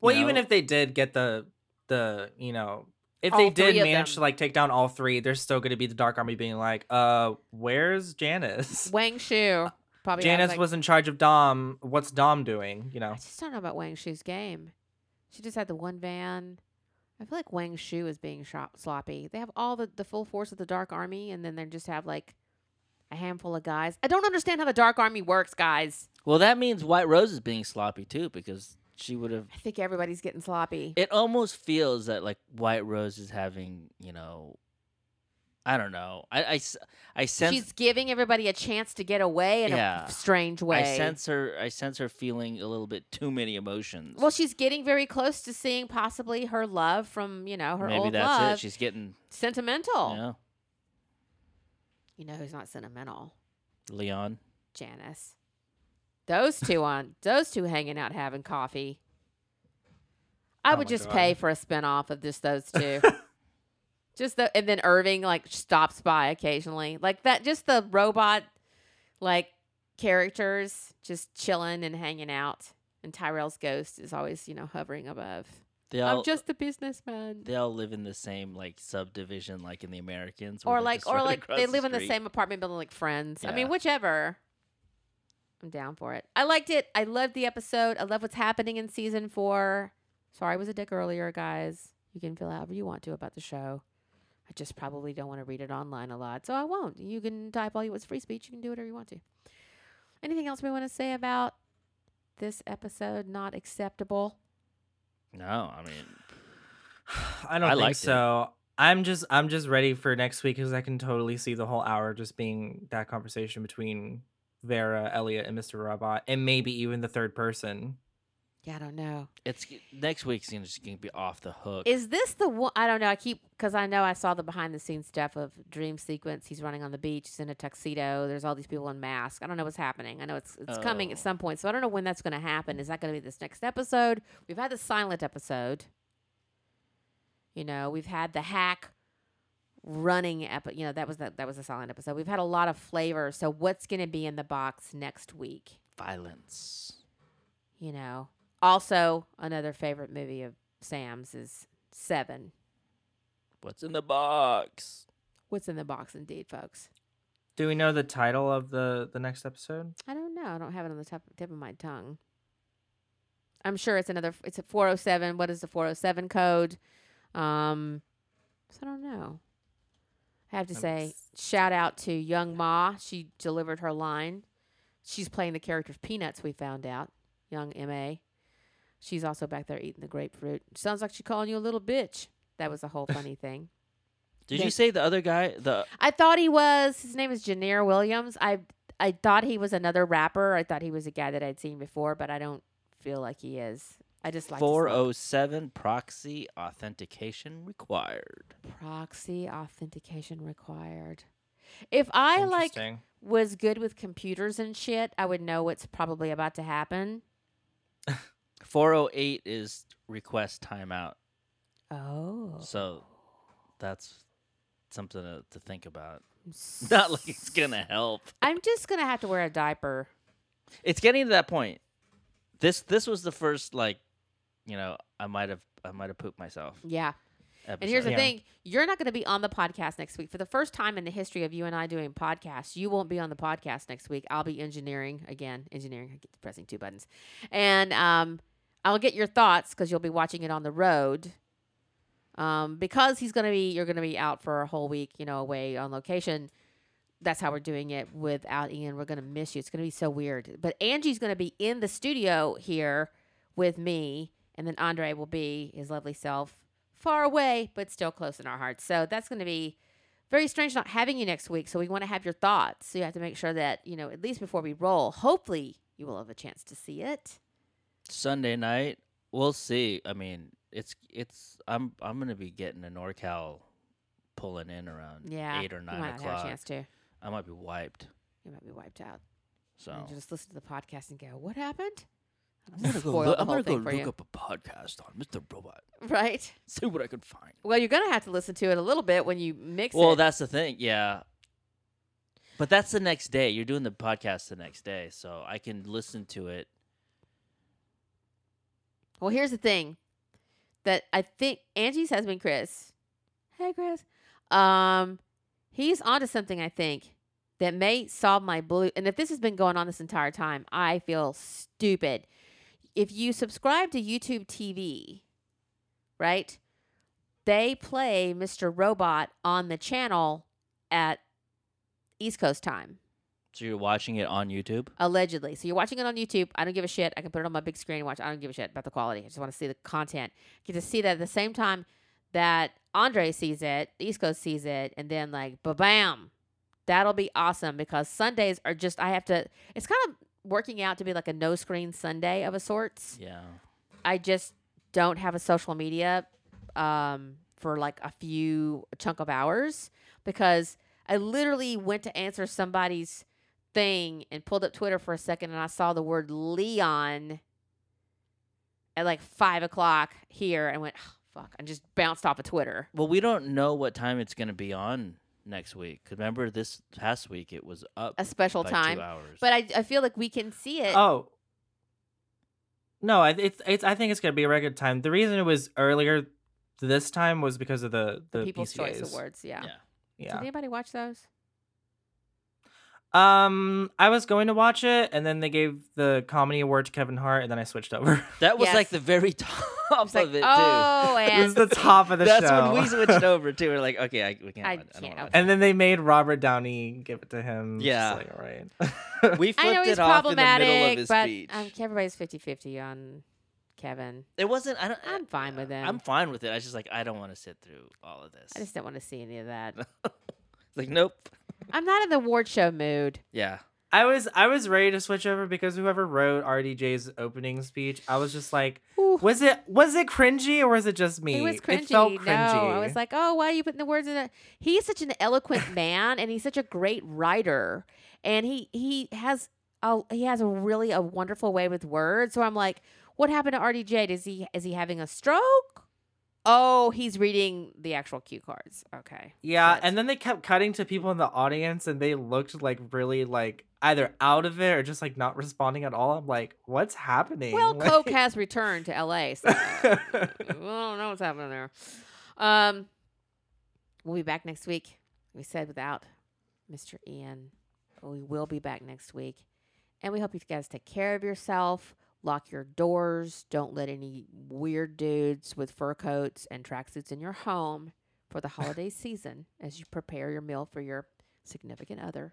Well, you even if they did get the the you know if All they did manage them. to like take down all three, there's still gonna be the Dark Army being like, uh, where's Janice? Wang Shu probably. Janice like- was in charge of Dom. What's Dom doing? You know. I just don't know about Wang Shu's game. She just had the one van. I feel like Wang Shu is being shop- sloppy. They have all the, the full force of the Dark Army, and then they just have like a handful of guys. I don't understand how the Dark Army works, guys. Well, that means White Rose is being sloppy too because she would have. I think everybody's getting sloppy. It almost feels that like White Rose is having, you know, I don't know. I I sense She's giving everybody a chance to get away in Yeah. a strange way. I sense her. I sense her feeling a little bit too many emotions. well, she's getting very close to seeing possibly her love from you know her maybe old that's love. it. She's getting. sentimental. Yeah, You know who's not sentimental? Leon. Janice. Those two on those two hanging out having coffee. I Oh would just God. pay for a spinoff of just those two. just the and then Irving like stops by occasionally. Like that just the robot like characters just chilling and hanging out. And Tyrell's ghost is always, you know, hovering above. They all. I'm just a businessman. they all live in the same like subdivision, like in the Americans, Or like or like across they live in the same apartment building like friends. I mean, whichever. I'm down for it. I liked it. I loved the episode. I love what's happening in season four. Sorry I was a dick earlier, guys. You can feel however you want to about the show. I just probably don't want to read it online a lot, so I won't. You can type all you it's free speech. You can do whatever you want to. Anything else we want to say about this episode? Not acceptable. No, I mean, I don't I think liked it. so. I'm just I'm just ready for next week because I can totally see the whole hour just being that conversation between Vera, Elliot, and Mr. Robot, and maybe even the third person. Yeah, I don't know. it's next week's gonna just gonna be off the hook. Is this the one? I don't know. I keep because I know I saw the behind the scenes stuff of dream sequence. He's running on the beach. He's in a tuxedo. There's all these people in masks. I don't know what's happening. I know it's it's coming at Oh. some point. So I don't know when that's going to happen. Is that going to be this next episode? We've had the silent episode. You know, we've had the hack running epi- You know, that was the, that was a silent episode. We've had a lot of flavor. So what's going to be in the box next week? Violence. You know. Also, another favorite movie of Sam's is Seven. What's in the box? What's in the box, indeed, folks? Do we know the title of the the next episode? I don't know. I don't have it on the top, tip of my tongue. I'm sure it's another. It's a 407. What is the 407 code? Um, so I don't know. I have to Um, say, s- shout out to Young Ma. She delivered her line. She's playing the character of Peanuts. We found out. Young Ma. She's also back there eating the grapefruit. Sounds like she's calling you a little bitch. That was a whole funny thing. Did They- you say the other guy? The I thought he was. His name is Janeer Williams. I I thought he was another rapper. I thought he was a guy that I'd seen before, but I don't feel like he is. I just like his look. 407 proxy authentication required. proxy authentication required. If I like Interesting. was good with computers and shit, I would know what's probably about to happen. 408 is request timeout. Oh, So that's something to, to think about. Not like it's gonna help. I'm just gonna have to wear a diaper. It's getting to that point. This this was the first like, you know, I might have I might have pooped myself. Yeah. Episode. And here's the Yeah. thing: you're not going to be on the podcast next week for the first time in the history of you and I doing podcasts. You won't be on the podcast next week. I'll be engineering again. Engineering. I get to pressing two buttons, and um, I'll get your thoughts because you'll be watching it on the road. Um, because he's going to be, you're going to be out for a whole week, you know, away on location. That's how we're doing it without Ian. We're going to miss you. It's going to be so weird. But Angie's going to be in the studio here with me, and then Andre will be his lovely self far away, but still close in our hearts. So that's going to be very strange not having you next week. So we want to have your thoughts. So you have to make sure that, you know, at least before we roll, hopefully you will have a chance to see it. Sunday night, we'll see. I mean, it's it's I'm I'm gonna be getting a NorCal pulling in around Yeah. eight or nine might not have a o'clock. chance to. I might be wiped. You might be wiped out. So you just listen to the podcast and go, what happened? I'm gonna go. Look, I'm gonna go look you. up a podcast on Mr. Robot. Right? See what I can find. Well, you're going to have to listen to it a little bit when you mix Well, it. that's the thing. Yeah. But that's the next day. You're doing the podcast the next day, so I can listen to it. Well, here's the thing that I think Angie's husband, Chris. Hey, Chris. Um, he's onto something. I think that may solve my blue. And if this has been going on this entire time, I feel stupid. If you subscribe to YouTube TV, right? They play Mr. Robot on the channel at East Coast time. So you're watching it on YouTube. Allegedly. So you're watching it on YouTube. I don't give a shit. I can put it on my big screen and watch. I don't give a shit about the quality. I just want to see the content. Get to see that at the same time that Andre sees it, the East Coast sees it, and then like ba bam. That'll be awesome because Sundays are just I have to it's kind of working out to be like a no screen Sunday of a sorts. Yeah. I just don't have a social media um, for like a few chunk of hours because I literally went to answer somebody's thing and pulled up Twitter for a second and I saw the word Leon at like five o'clock here and went, "Oh, fuck, and just bounced off of Twitter. Well, we don't know what time it's gonna be on next week. 'Cause remember this past week it was up A special by time. two hours. But I, I feel like we can see it. Oh. No, I- it's it's. I think it's gonna be a record time. The reason it was earlier this time was because of the the, the People's Choice Awards. Yeah. yeah. Did anybody watch those? Um, I was going to watch it, and then they gave the comedy award to Kevin Hart, and then I switched over. That was like the very top It's like, of it oh, it and was the top of the too. That's show. when we switched over too. We're like, okay, I, we can't. I watch- I, can't don't wanna and then they made Robert Downey give it to him. Just Yeah. like, all right. watch. we I know flipped he's it off in the middle problematic, of his but speech. um, everybody's 50-50 on Kevin. it wasn't. I don't. I'm fine with him. I'm fine with it. I just like I don't want to sit through all of this. I just don't want to see any of that. like nope. I'm not in the award show mood. Yeah. I was I was ready to switch over because whoever wrote RDJ's opening speech, I was just like, Ooh, was it was it cringy or was it just me? it was cringy. It felt No, cringy. I was like, oh, why are you putting the words in it? He's such an eloquent man, and he's such a great writer, and he he has a he has a really a wonderful way with words. So I'm like, what happened to RDJ? Is he is he having a stroke? Oh, he's reading the actual cue cards. Okay. Yeah, and then they kept cutting to people in the audience and they looked like really like either out of it or just like not responding at all. I'm like, what's happening? Well, Like- Coke has returned to LA, so I don't know what's happening there. Um, we'll be back next week. We said without Mr. Ian, but we will be back next week, and we hope you guys take care of yourself. Lock your doors. Don't let any weird dudes with fur coats and tracksuits in your home for the holiday season as you prepare your meal for your significant other.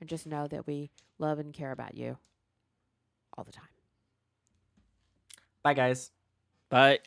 And just know that we love and care about you all the time. Bye guys. Bye.